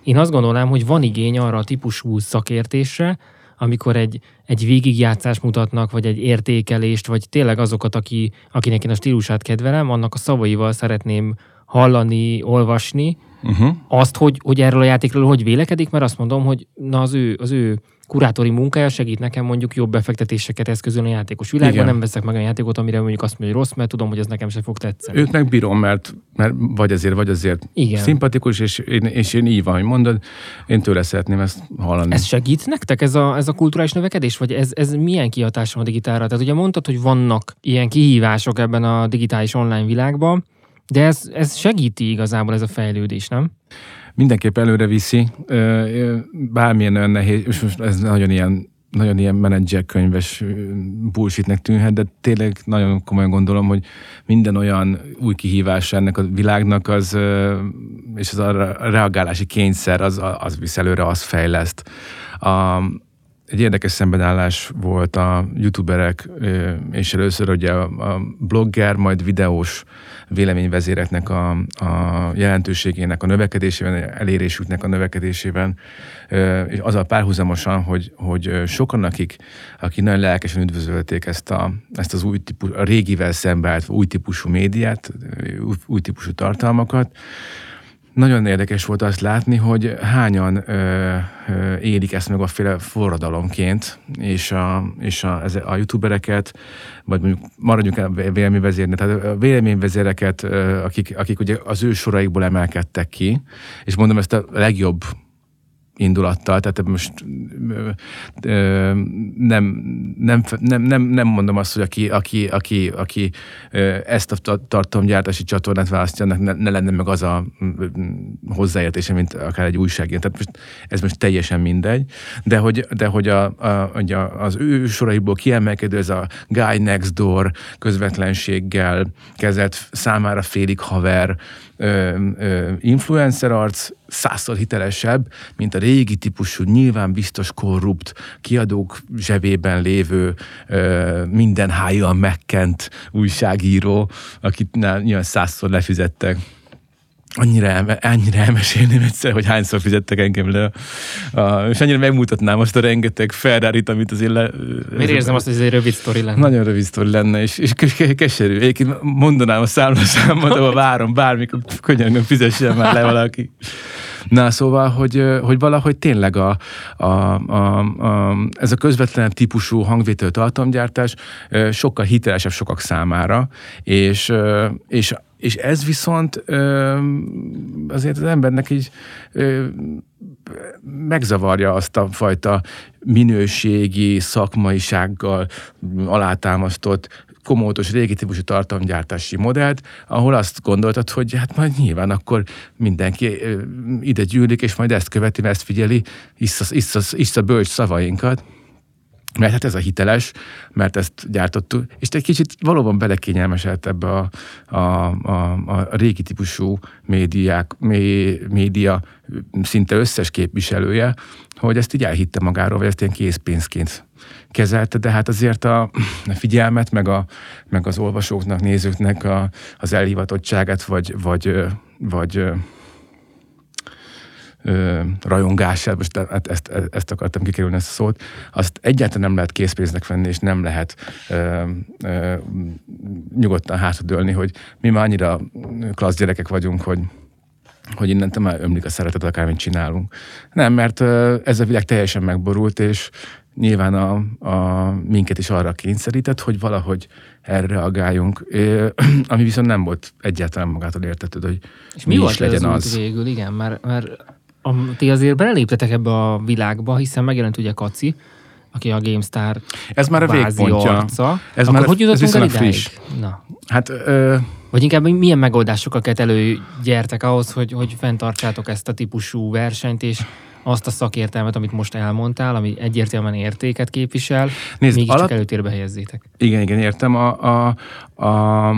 én azt gondolnám, hogy van igény arra a típusú szakértésre, amikor egy, egy végigjátszást mutatnak, vagy egy értékelést, vagy tényleg azokat, aki, akinek én a stílusát kedvelem, annak a szavaival szeretném hallani, olvasni, uh-huh. azt, hogy, hogy erről a játékról hogy vélekedik, mert azt mondom, hogy na az ő, az ő kurátori munkája segít nekem mondjuk jobb befektetéseket eszközölni a játékos világban, Igen. nem veszek meg a játékot, amire mondjuk azt mondja, hogy rossz, mert tudom, hogy ez nekem sem fog tetszeni. Őt meg bírom, mert, mert vagy azért, vagy azért Igen. szimpatikus, és én, és én így van, hogy mondod, én tőle szeretném ezt hallani. Ez segít nektek, ez a, ez a kulturális növekedés, vagy ez, ez milyen kihatása van a digitálra? Tehát ugye mondtad, hogy vannak ilyen kihívások ebben a digitális online világban, de ez, ez segíti igazából ez a fejlődés, nem? Mindenképp előre viszi, bármilyen olyan nehéz, és most ez nagyon ilyen nagyon ilyen menedzser könyves bullshitnek tűnhet, de tényleg nagyon komolyan gondolom, hogy minden olyan új kihívás ennek a világnak az, és az a reagálási kényszer, az, az visz előre, az fejleszt. A, egy érdekes szembenállás volt a youtuberek, és először ugye a blogger, majd videós véleményvezéreknek a, a jelentőségének a növekedésében, elérésüknek a növekedésében, és az a párhuzamosan, hogy, hogy sokan, akik, akik nagyon lelkesen üdvözölték ezt, a, ezt az új típus, a régivel szembeállt új típusú médiát, új, új típusú tartalmakat, nagyon érdekes volt azt látni, hogy hányan ö, ö, élik ezt meg a féle forradalomként, és a, és a, ez, a youtubereket, vagy mondjuk maradjunk el véleményvezérnek, tehát a véleményvezéreket, akik, akik ugye az ő soraikból emelkedtek ki, és mondom ezt a legjobb indulattal, tehát most ö, nem, nem, nem, nem, nem mondom azt, hogy aki, aki, aki, aki ezt a tartalomgyártási csatornát választja, annak ne, ne lenne meg az a hozzáértése, mint akár egy újságíró. Tehát most, ez most teljesen mindegy, de hogy, de hogy a, a, a, az ő soraiból kiemelkedő ez a Guy Next Door közvetlenséggel kezelt számára félig haver, influencer arc százszor hitelesebb, mint a régi típusú, nyilván biztos korrupt, kiadók zsebében lévő, minden hájjal megkent újságíró, akit nyilván százszor lefizettek annyira, elme, annyira elmesélném egyszer, hogy hányszor fizettek engem le. És annyira megmutatnám azt a rengeteg ferrari amit azért le... Miért érzem azt, hogy ez egy rövid sztori lenne? Nagyon rövid sztori lenne, és, és keserű. Egyébként mondanám a számlaszámot, ahol várom, bármikor könnyen fizessen már le valaki. Na, szóval, hogy, hogy valahogy tényleg a, a, a, a, ez a közvetlen típusú hangvétel tartalomgyártás sokkal hitelesebb sokak számára, és, és és ez viszont azért az embernek így megzavarja azt a fajta minőségi, szakmaisággal alátámasztott komótos, régi típusú tartalomgyártási modellt, ahol azt gondoltad, hogy hát majd nyilván akkor mindenki ide gyűlik, és majd ezt követi, ezt figyeli, isz a bölcs szavainkat mert hát ez a hiteles, mert ezt gyártottuk, és egy kicsit valóban belekényelmesedett ebbe a, a, a, a régi típusú médiák, mé, média szinte összes képviselője, hogy ezt így elhitte magáról, vagy ezt ilyen készpénzként kezelte, de hát azért a, figyelmet, meg, a, meg az olvasóknak, nézőknek a, az elhivatottságát, vagy, vagy, vagy ö, rajongását, most ezt, ezt, ezt akartam kikerülni ezt a szót, azt egyáltalán nem lehet készpénznek venni, és nem lehet ö, ö, nyugodtan hátradőlni, hogy mi már annyira klassz gyerekek vagyunk, hogy hogy innentől már ömlik a szeretet, akármit csinálunk. Nem, mert ez a világ teljesen megborult, és nyilván a, a, minket is arra kényszerített, hogy valahogy erre reagáljunk, ami viszont nem volt egyáltalán magától értető, hogy és mi, mi is legyen az. végül, igen, mert, mert a, ti azért beléptetek ebbe a világba, hiszen megjelent ugye Kaci, aki a GameStar Ez már a végpontja. Arca. Ez Akkor már hogy jutottunk el friss. Na. Hát, ö... Vagy inkább milyen megoldásokat előgyertek ahhoz, hogy, hogy fenntartsátok ezt a típusú versenyt, és azt a szakértelmet, amit most elmondtál, ami egyértelműen értéket képvisel, Nézd, mégiscsak alap... előtérbe helyezzétek. Igen, igen, értem. A, a, a,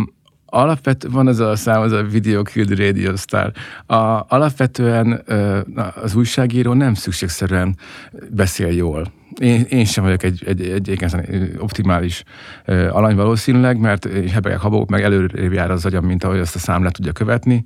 alapvetően van az a szám, az a Video Killed Radio Star. A, alapvetően az újságíró nem szükségszerűen beszél jól. Én, én sem vagyok egy, egy, egy, egy optimális alany valószínűleg, mert hebegek, habok, meg előrébb jár az agyam, mint ahogy azt a szám le tudja követni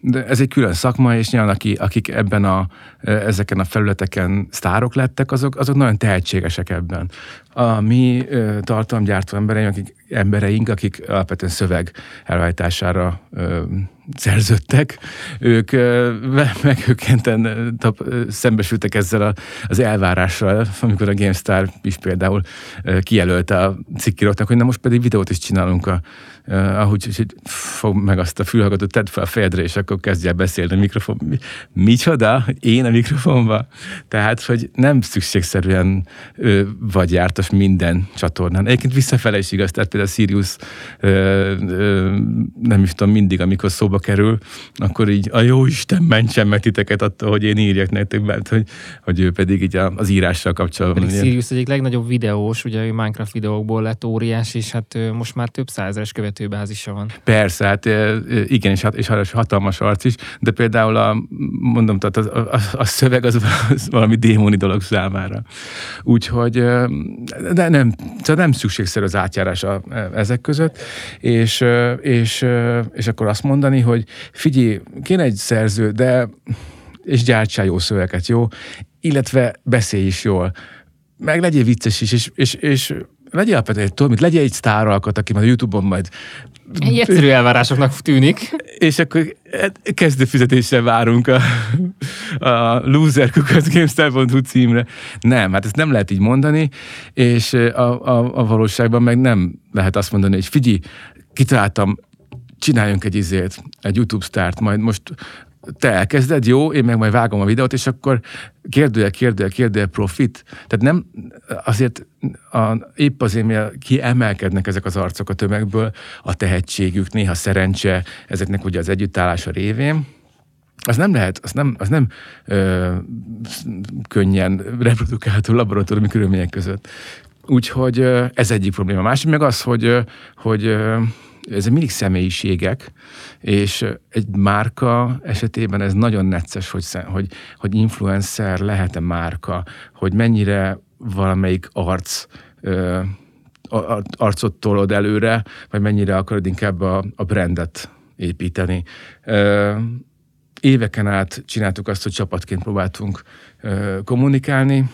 de ez egy külön szakma, és nyilván aki, akik ebben a, ezeken a felületeken sztárok lettek, azok, azok nagyon tehetségesek ebben. A mi tartalomgyártó embereink, akik, embereink, akik alapvetően szöveg elhajtására szerződtek, ők meghökkenten szembesültek ezzel a, az elvárással, amikor a GameStar is például kijelölte a cikkíróknak, hogy na most pedig videót is csinálunk a ahogy hogy fog meg azt a fülhallgatót, tedd fel a fejedre, és akkor kezdj el beszélni a mikrofon. Mi, micsoda? Én a mikrofonba? Tehát, hogy nem szükségszerűen vagy jártas minden csatornán. Egyébként visszafele is igaz, tehát például Sirius ö, ö, nem is tudom, mindig, amikor szóba kerül, akkor így a jó Isten mentsen meg titeket attól, hogy én írjak nektek, mert hogy, hogy ő pedig így az írással kapcsolatban. Pedig Sirius egyik legnagyobb videós, ugye ő Minecraft videókból lett óriás, és hát most már több százeres követ követőbázisa van. Persze, hát igen, és, és hatalmas arc is, de például a, mondom, tehát a, a, a szöveg az, az valami démoni dolog számára. Úgyhogy, de nem, tehát nem szükségszerű az átjárás a, ezek között, és, és, és akkor azt mondani, hogy figyelj, kéne egy szerző, de és gyártsál jó szöveget, jó? Illetve beszélj is jól. Meg legyél vicces is, és, és, és legyél alapvetően, tudod, mit, legyél egy sztáralkat, aki majd a Youtube-on majd egy egyszerű elvárásoknak tűnik. És akkor hát, kezdő fizetéssel várunk a, a loserkukat.gamestar.hu címre. Nem, hát ezt nem lehet így mondani, és a, a, a valóságban meg nem lehet azt mondani, hogy figyelj, kitaláltam, csináljunk egy izét, egy YouTube start, majd most te elkezded, jó, én meg majd vágom a videót, és akkor kérdője, kérdője, kérdője profit. Tehát nem, azért a, épp azért, mert kiemelkednek ezek az arcok a tömegből, a tehetségük, néha szerencse, ezeknek ugye az együttállása révén, az nem lehet, az nem, az nem ö, könnyen reprodukálható laboratóriumi körülmények között. Úgyhogy ez egyik probléma. A másik meg az, hogy, hogy ezek mindig személyiségek, és egy márka esetében ez nagyon necces, hogy, hogy, hogy influencer lehet-e márka, hogy mennyire valamelyik arc ö, arcot tolod előre, vagy mennyire akarod inkább a, a brandet építeni. Ö, éveken át csináltuk azt, hogy csapatként próbáltunk ö, kommunikálni,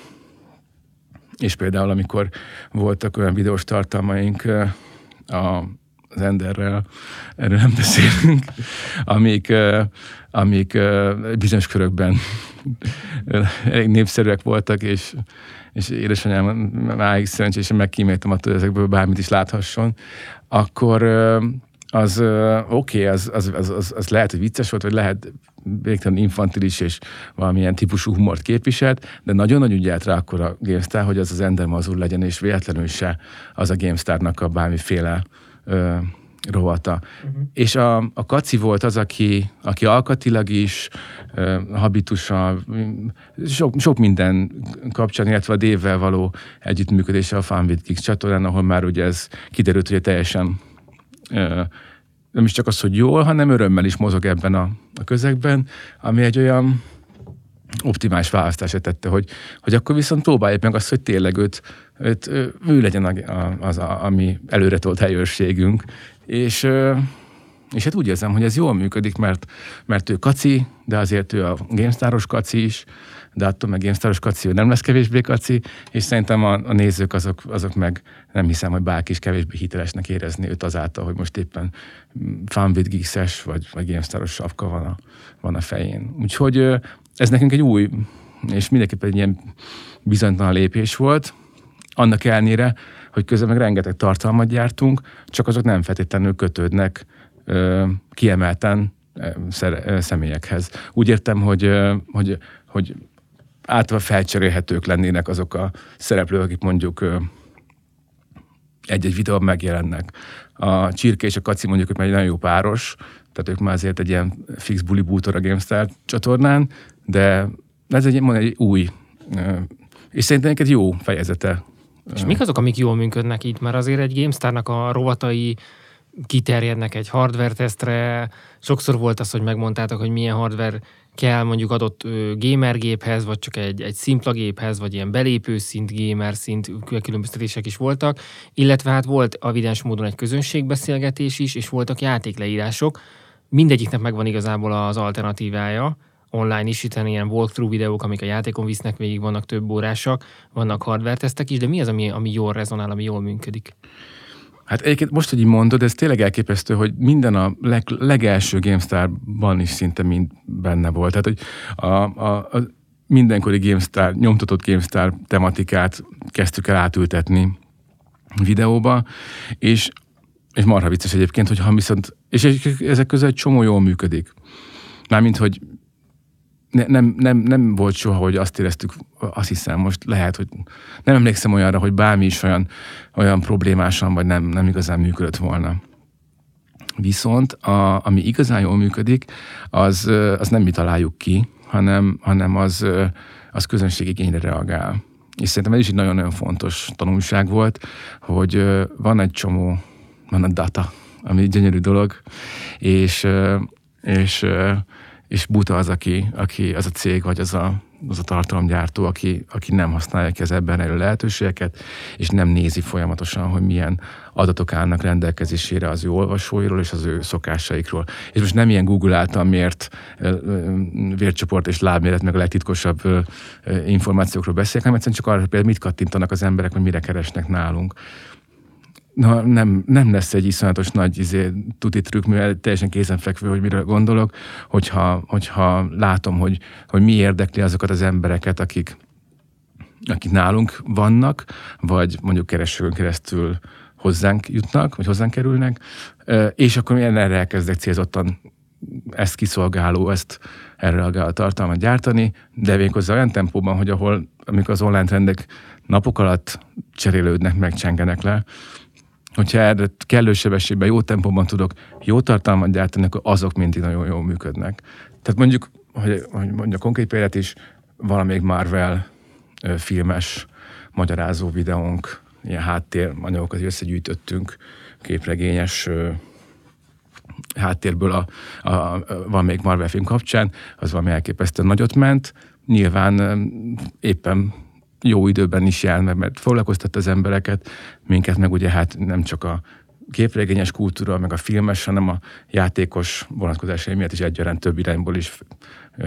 és például amikor voltak olyan videós tartalmaink a az Enderrel, erről nem beszélünk, amik, amik bizonyos körökben elég népszerűek voltak, és, és édesanyám máig szerencsésen megkíméltem attól, hogy ezekből bármit is láthasson, akkor az oké, okay, az, az, az, az, az lehet, hogy vicces volt, vagy lehet végtelen infantilis és valamilyen típusú humort képviselt, de nagyon-nagyon ügyelt rá akkor a GameStar, hogy az az Ender Mazur legyen, és véletlenül se az a GameStar-nak a bármiféle ö, rovata. Uh-huh. És a, a Kaci volt az, aki, aki alkatilag is, uh, habitusa, sok, sok minden kapcsán, illetve a Dévvel való együttműködése a with Geeks csatornán, ahol már ugye ez kiderült, hogy teljesen uh, nem is csak az, hogy jól, hanem örömmel is mozog ebben a, a közegben, ami egy olyan optimális választásra tette, hogy, hogy akkor viszont próbáljuk meg azt, hogy tényleg őt, őt ő legyen az, a, ami előre tolt helyőrségünk, és, és hát úgy érzem, hogy ez jól működik, mert, mert ő kaci, de azért ő a GameStar-os kaci is, de attól meg GameStar-os kaci, ő nem lesz kevésbé kaci, és szerintem a, a nézők azok, azok meg nem hiszem, hogy bárki is kevésbé hitelesnek érezni őt azáltal, hogy most éppen with Geeks-es vagy, vagy GameStar-os sapka van a, van a fején. Úgyhogy ez nekünk egy új, és mindenképpen egy ilyen bizonytalan lépés volt, annak ellenére, hogy közben meg rengeteg tartalmat gyártunk, csak azok nem feltétlenül kötődnek ö, kiemelten ö, személyekhez. Úgy értem, hogy, hogy, hogy általában felcserélhetők lennének azok a szereplők, akik mondjuk egy-egy videóban megjelennek. A Csirke és a Kaci mondjuk, hogy egy nagyon jó páros, tehát ők már azért egy ilyen fix buli bútor a GameStar csatornán, de ez egy, egy új, és szerintem egy jó fejezete és mik azok, amik jól működnek itt? Mert azért egy GameStar-nak a rovatai kiterjednek egy hardware tesztre. Sokszor volt az, hogy megmondtátok, hogy milyen hardware kell mondjuk adott gamergéphez, vagy csak egy, egy szimpla géphez, vagy ilyen belépő szint, gamer szint különböztetések is voltak, illetve hát volt evidens módon egy közönségbeszélgetés is, és voltak játékleírások. Mindegyiknek megvan igazából az alternatívája, online is, itt ilyen walkthrough videók, amik a játékon visznek végig, vannak több órásak, vannak hardware tesztek is, de mi az, ami, ami jól rezonál, ami jól működik? Hát egyébként most, hogy így mondod, ez tényleg elképesztő, hogy minden a leg, legelső GameStar-ban is szinte mind benne volt. Tehát, hogy a, a, a mindenkori GameStar, nyomtatott GameStar tematikát kezdtük el átültetni videóba, és, és marha vicces egyébként, hogy ha viszont, és ezek közül egy csomó jól működik. Mármint, hogy ne, nem, nem, nem volt soha, hogy azt éreztük, azt hiszem, most lehet, hogy nem emlékszem olyanra, hogy bármi is olyan, olyan problémásan, vagy nem, nem igazán működött volna. Viszont a, ami igazán jól működik, az, az nem mi találjuk ki, hanem, hanem az, az közönségigényre reagál. És szerintem ez is egy nagyon-nagyon fontos tanulság volt, hogy van egy csomó, van a data, ami egy gyönyörű dolog, és, és és buta az, aki, aki az a cég, vagy az a, az a tartalomgyártó, aki, aki nem használja ki az ebben elő lehetőségeket, és nem nézi folyamatosan, hogy milyen adatok állnak rendelkezésére az ő olvasóiról és az ő szokásaikról. És most nem ilyen Google által mért vércsoport és lábméret, meg a legtitkosabb információkról beszélek, hanem egyszerűen csak arra, hogy mit kattintanak az emberek, hogy mire keresnek nálunk na, nem, nem lesz egy iszonyatos nagy izé, tuti trükk, mivel teljesen kézenfekvő, hogy mire gondolok, hogyha, hogyha látom, hogy, hogy mi érdekli azokat az embereket, akik, akik nálunk vannak, vagy mondjuk keresőn keresztül hozzánk jutnak, vagy hozzánk kerülnek, és akkor én erre elkezdek célzottan ezt kiszolgáló, ezt erre reagáló tartalmat gyártani, de végighozzá olyan tempóban, hogy ahol, amikor az online trendek napok alatt cserélődnek, megcsengenek le, hogyha erre kellő sebességben, jó tempóban tudok jó tartalmat gyártani, akkor azok mindig nagyon jól működnek. Tehát mondjuk, hogy, hogy mondja konkrét példát is, valamelyik Marvel filmes magyarázó videónk, ilyen háttéranyagokat összegyűjtöttünk, képregényes háttérből a, a, a, még Marvel film kapcsán, az valami elképesztően nagyot ment. Nyilván éppen jó időben is jár, mert, mert foglalkoztat az embereket, minket meg ugye hát nem csak a képregényes kultúra, meg a filmes, hanem a játékos vonatkozásai miatt is egyaránt több irányból is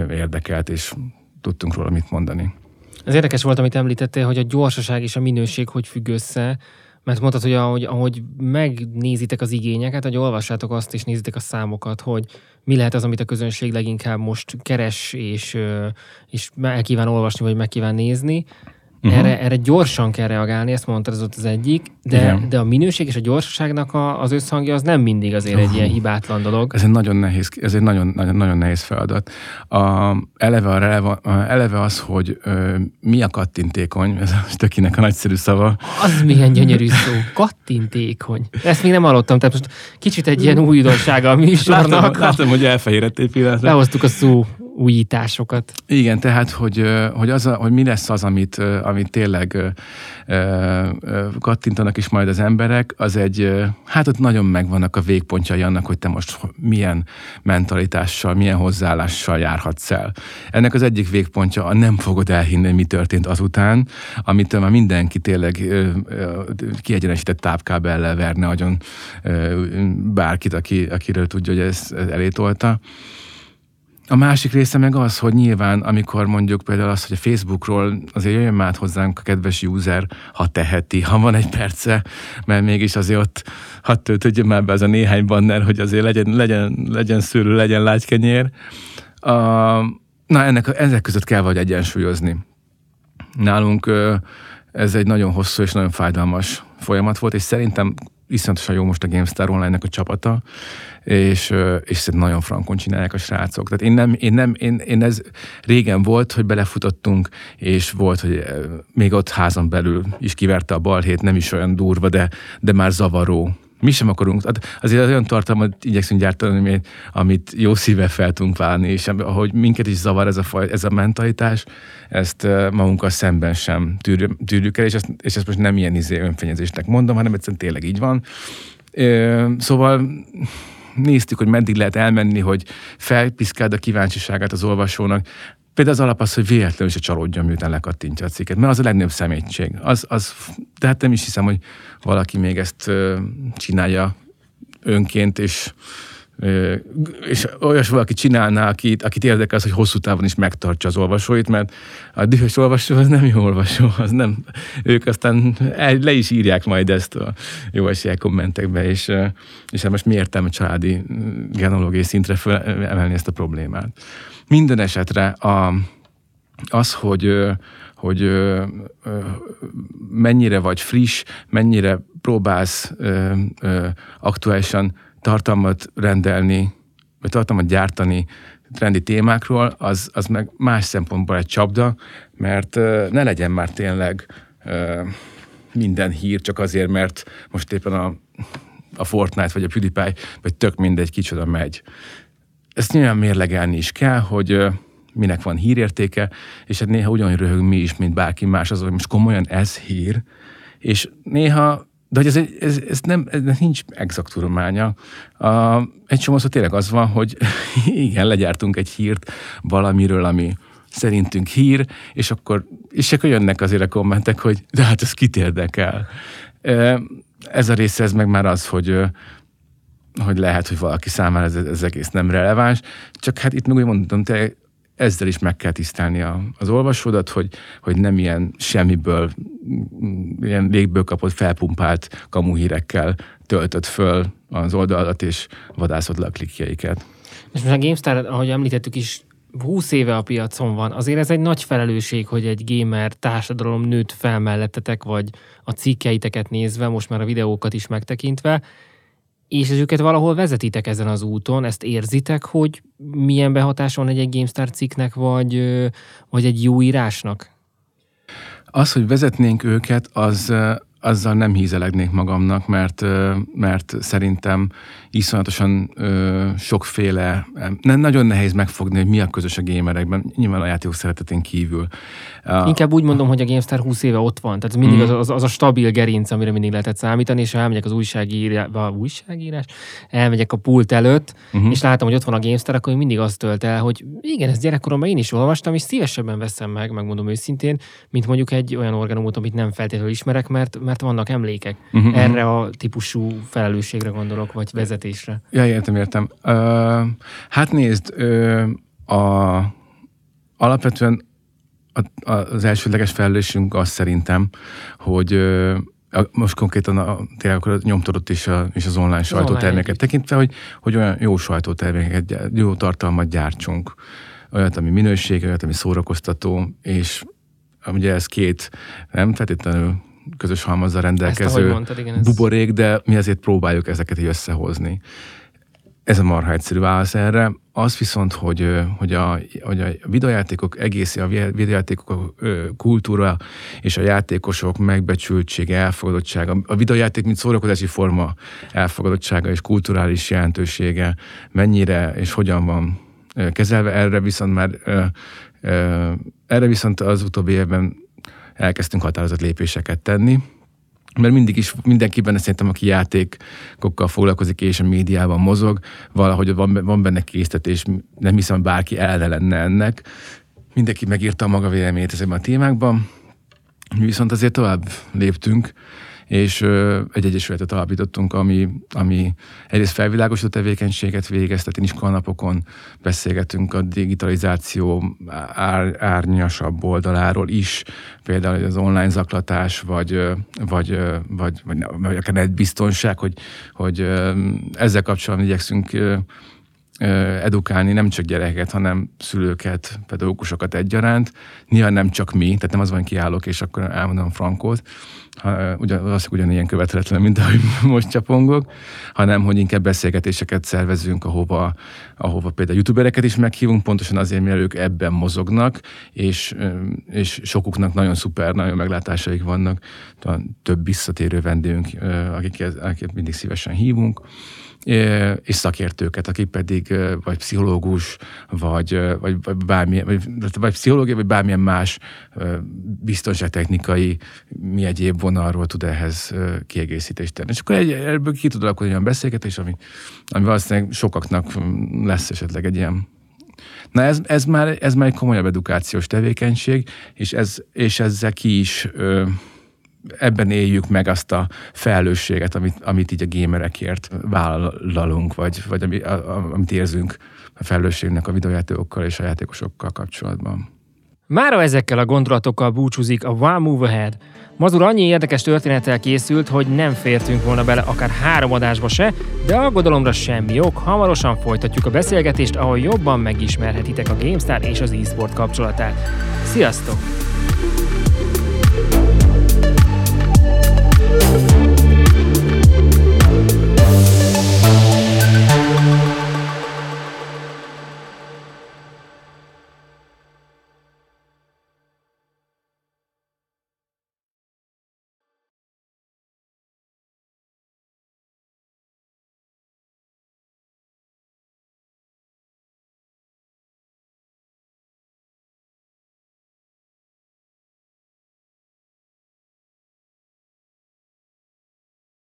érdekelt, és tudtunk róla mit mondani. Ez érdekes volt, amit említettél, hogy a gyorsaság és a minőség hogy függ össze, mert mondtad, hogy ahogy, ahogy megnézitek az igényeket, hogy olvassátok azt és nézitek a számokat, hogy mi lehet az, amit a közönség leginkább most keres és, és el kíván olvasni, vagy meg kíván nézni, Uh-huh. Erre, erre gyorsan kell reagálni, ezt mondta az ott az egyik, de, de a minőség és a gyorsaságnak a, az összhangja az nem mindig azért uh-huh. egy ilyen hibátlan dolog. Ez egy nagyon nehéz, ez egy nagyon, nagyon, nagyon nehéz feladat. A, eleve, a releva, eleve az, hogy ö, mi a kattintékony, ez a tökinek a nagyszerű szava. Az milyen gyönyörű szó, kattintékony. Ezt még nem hallottam, tehát most kicsit egy ilyen újdonsága a műsornak. Látom, látom hogy elfehérettél pillanatra. Lehoztuk a szó újításokat. Igen, tehát, hogy, hogy, az a, hogy mi lesz az, amit, amit tényleg kattintanak is majd az emberek, az egy, hát ott nagyon megvannak a végpontjai annak, hogy te most milyen mentalitással, milyen hozzáállással járhatsz el. Ennek az egyik végpontja a nem fogod elhinni, mi történt azután, amit már mindenki tényleg kiegyenesített tápkábellel verne agyon bárkit, aki, akiről tudja, hogy ezt elétolta. A másik része meg az, hogy nyilván, amikor mondjuk például az, hogy a Facebookról azért jöjjön már hozzánk a kedves user, ha teheti, ha van egy perce, mert mégis azért ott hadd töltődjön már be az a néhány banner, hogy azért legyen, legyen, legyen szőlő, legyen lágykenyér. A, na, ennek, ezek között kell vagy egyensúlyozni. Nálunk ez egy nagyon hosszú és nagyon fájdalmas folyamat volt, és szerintem iszonyatosan jó most a GameStar Online-nek a csapata, és, és szerintem nagyon frankon csinálják a srácok. Tehát én nem, én nem, én, én ez régen volt, hogy belefutottunk, és volt, hogy még ott házon belül is kiverte a balhét, nem is olyan durva, de, de már zavaró mi sem akarunk, azért olyan tartalmat igyekszünk gyártani, amit, jó szívvel fel tudunk válni, és ahogy minket is zavar ez a, faj, ez a mentalitás, ezt magunkkal szemben sem tűrjük el, és ezt, és ezt most nem ilyen izé önfenyezésnek mondom, hanem egyszerűen tényleg így van. Szóval néztük, hogy meddig lehet elmenni, hogy felpiszkáld a kíváncsiságát az olvasónak. Például az alap az, hogy véletlenül se csalódjon, miután lekattintja a cikket, mert az a legnagyobb szemétség. Az, az, de hát nem is hiszem, hogy valaki még ezt csinálja önként, és és olyas valaki csinálná, akit, akit érdekel az, hogy hosszú távon is megtartsa az olvasóit, mert a dühös olvasó az nem jó olvasó, az nem, ők aztán el, le is írják majd ezt a jó esélyek kommentekbe, és, és hát most mi a családi genológiai szintre emelni ezt a problémát. Minden esetre a, az, hogy hogy mennyire vagy friss, mennyire próbálsz aktuálisan tartalmat rendelni, vagy tartalmat gyártani trendi témákról, az, az meg más szempontból egy csapda, mert ne legyen már tényleg minden hír csak azért, mert most éppen a, a Fortnite vagy a PewDiePie, vagy tök mindegy kicsoda megy. Ezt nyilván mérlegelni is kell, hogy minek van hírértéke, és hát néha ugyanúgy röhög mi is, mint bárki más, az, hogy most komolyan ez hír, és néha de hogy ez, ez, ez nem, ez nincs exakt tudománya. Egy csomószor tényleg az van, hogy (laughs) igen, legyártunk egy hírt valamiről, ami szerintünk hír, és akkor, és akkor jönnek azért a kommentek, hogy de hát ez kit érdekel. Ez a része, ez meg már az, hogy hogy lehet, hogy valaki számára ez, ez egész nem releváns, csak hát itt meg úgy mondtam, te ezzel is meg kell tisztelni a, az olvasódat, hogy, hogy nem ilyen semmiből, ilyen légből kapott, felpumpált kamuhírekkel töltött föl az oldalat, és vadászott le a klikjeiket. És most a GameStar, ahogy említettük is, 20 éve a piacon van. Azért ez egy nagy felelősség, hogy egy gamer társadalom nőtt fel mellettetek, vagy a cikkeiteket nézve, most már a videókat is megtekintve, és őket valahol vezetitek ezen az úton, ezt érzitek, hogy milyen behatás van egy, GameStar cikknek, vagy, vagy egy jó írásnak? Az, hogy vezetnénk őket, az, azzal nem hízelegnék magamnak, mert, mert szerintem iszonyatosan ö, sokféle, nem, nagyon nehéz megfogni, hogy mi a közös a gamerekben, nyilván a játékok szeretetén kívül. Inkább úgy mondom, hogy a GameStar 20 éve ott van, tehát mindig mm. az, az, az, a stabil gerinc, amire mindig lehetett számítani, és ha elmegyek az újságírás, újságírás, elmegyek a pult előtt, mm-hmm. és látom, hogy ott van a GameStar, akkor mindig azt tölt el, hogy igen, ezt gyerekkoromban én is olvastam, és szívesebben veszem meg, megmondom őszintén, mint mondjuk egy olyan organumot, amit nem feltétlenül ismerek, mert, mert vannak emlékek. Mm-hmm. Erre a típusú felelősségre gondolok, vagy vezetés vezetésre. Ja, értem, értem. Uh, hát nézd, uh, a, alapvetően a, a, az elsődleges felelősségünk az szerintem, hogy uh, most konkrétan a, tényleg akkor a nyomtatott és, a, és az online sajtóterméket tekintve, hogy, hogy olyan jó sajtótermékeket, jó tartalmat gyártsunk. Olyat, ami minőség, olyat, ami szórakoztató, és ugye ez két, nem feltétlenül közös halmazzal rendelkező mondtad, igen, ez... buborék, de mi azért próbáljuk ezeket így összehozni. Ez a marha egyszerű válasz erre. Az viszont, hogy, hogy, a, hogy a videojátékok egész, a videojátékok a kultúra és a játékosok megbecsültsége, elfogadottsága, a videojáték, mint szórakozási forma elfogadottsága és kulturális jelentősége mennyire és hogyan van kezelve, erre viszont már erre viszont az utóbbi évben elkezdtünk határozott lépéseket tenni, mert mindig is mindenkiben szerintem, aki játékokkal foglalkozik és a médiában mozog, valahogy van, van benne késztetés, nem hiszem, bárki ellen lenne ennek. Mindenki megírta a maga véleményét ezekben a témákban, viszont azért tovább léptünk, és egy egyesületet alapítottunk, ami, ami egyrészt felvilágosító tevékenységet végez, tehát iskolanapokon beszélgetünk a digitalizáció ár, árnyasabb oldaláról is, például az online zaklatás, vagy, vagy, vagy, vagy, vagy akár biztonság, hogy, hogy ezzel kapcsolatban igyekszünk edukálni nem csak gyereket, hanem szülőket, pedagógusokat egyaránt. Nyilván nem csak mi, tehát nem az van, kiállok, és akkor elmondom Frankót, ha, ugyan, valószínűleg ugyanilyen követhetetlen, mint ahogy (laughs) most csapongok, hanem hogy inkább beszélgetéseket szervezünk, ahova, ahova például youtubereket is meghívunk, pontosan azért, mert ők ebben mozognak, és, és sokuknak nagyon szuper, nagyon meglátásaik vannak, több visszatérő vendégünk, akiket, akiket mindig szívesen hívunk és szakértőket, akik pedig vagy pszichológus, vagy, vagy, vagy bármilyen, vagy, vagy pszichológia, vagy bármilyen más biztonságtechnikai, mi egyéb vonalról tud ehhez kiegészítést tenni. És akkor egy, ebből ki tud alakulni olyan beszélgetés, ami, ami valószínűleg sokaknak lesz esetleg egy ilyen Na ez, ez, már, ez már egy komolyabb edukációs tevékenység, és, ez, és ezzel ki is ö, ebben éljük meg azt a felelősséget, amit, amit így a gamerekért vállalunk, vagy, vagy ami, a, amit érzünk a felelősségnek a videójátékokkal és a játékosokkal kapcsolatban. Mára ezekkel a gondolatokkal búcsúzik a One Move Ahead. Mazur annyi érdekes történettel készült, hogy nem fértünk volna bele akár három adásba se, de aggodalomra semmi ok, hamarosan folytatjuk a beszélgetést, ahol jobban megismerhetitek a GameStar és az eSport kapcsolatát. Sziasztok!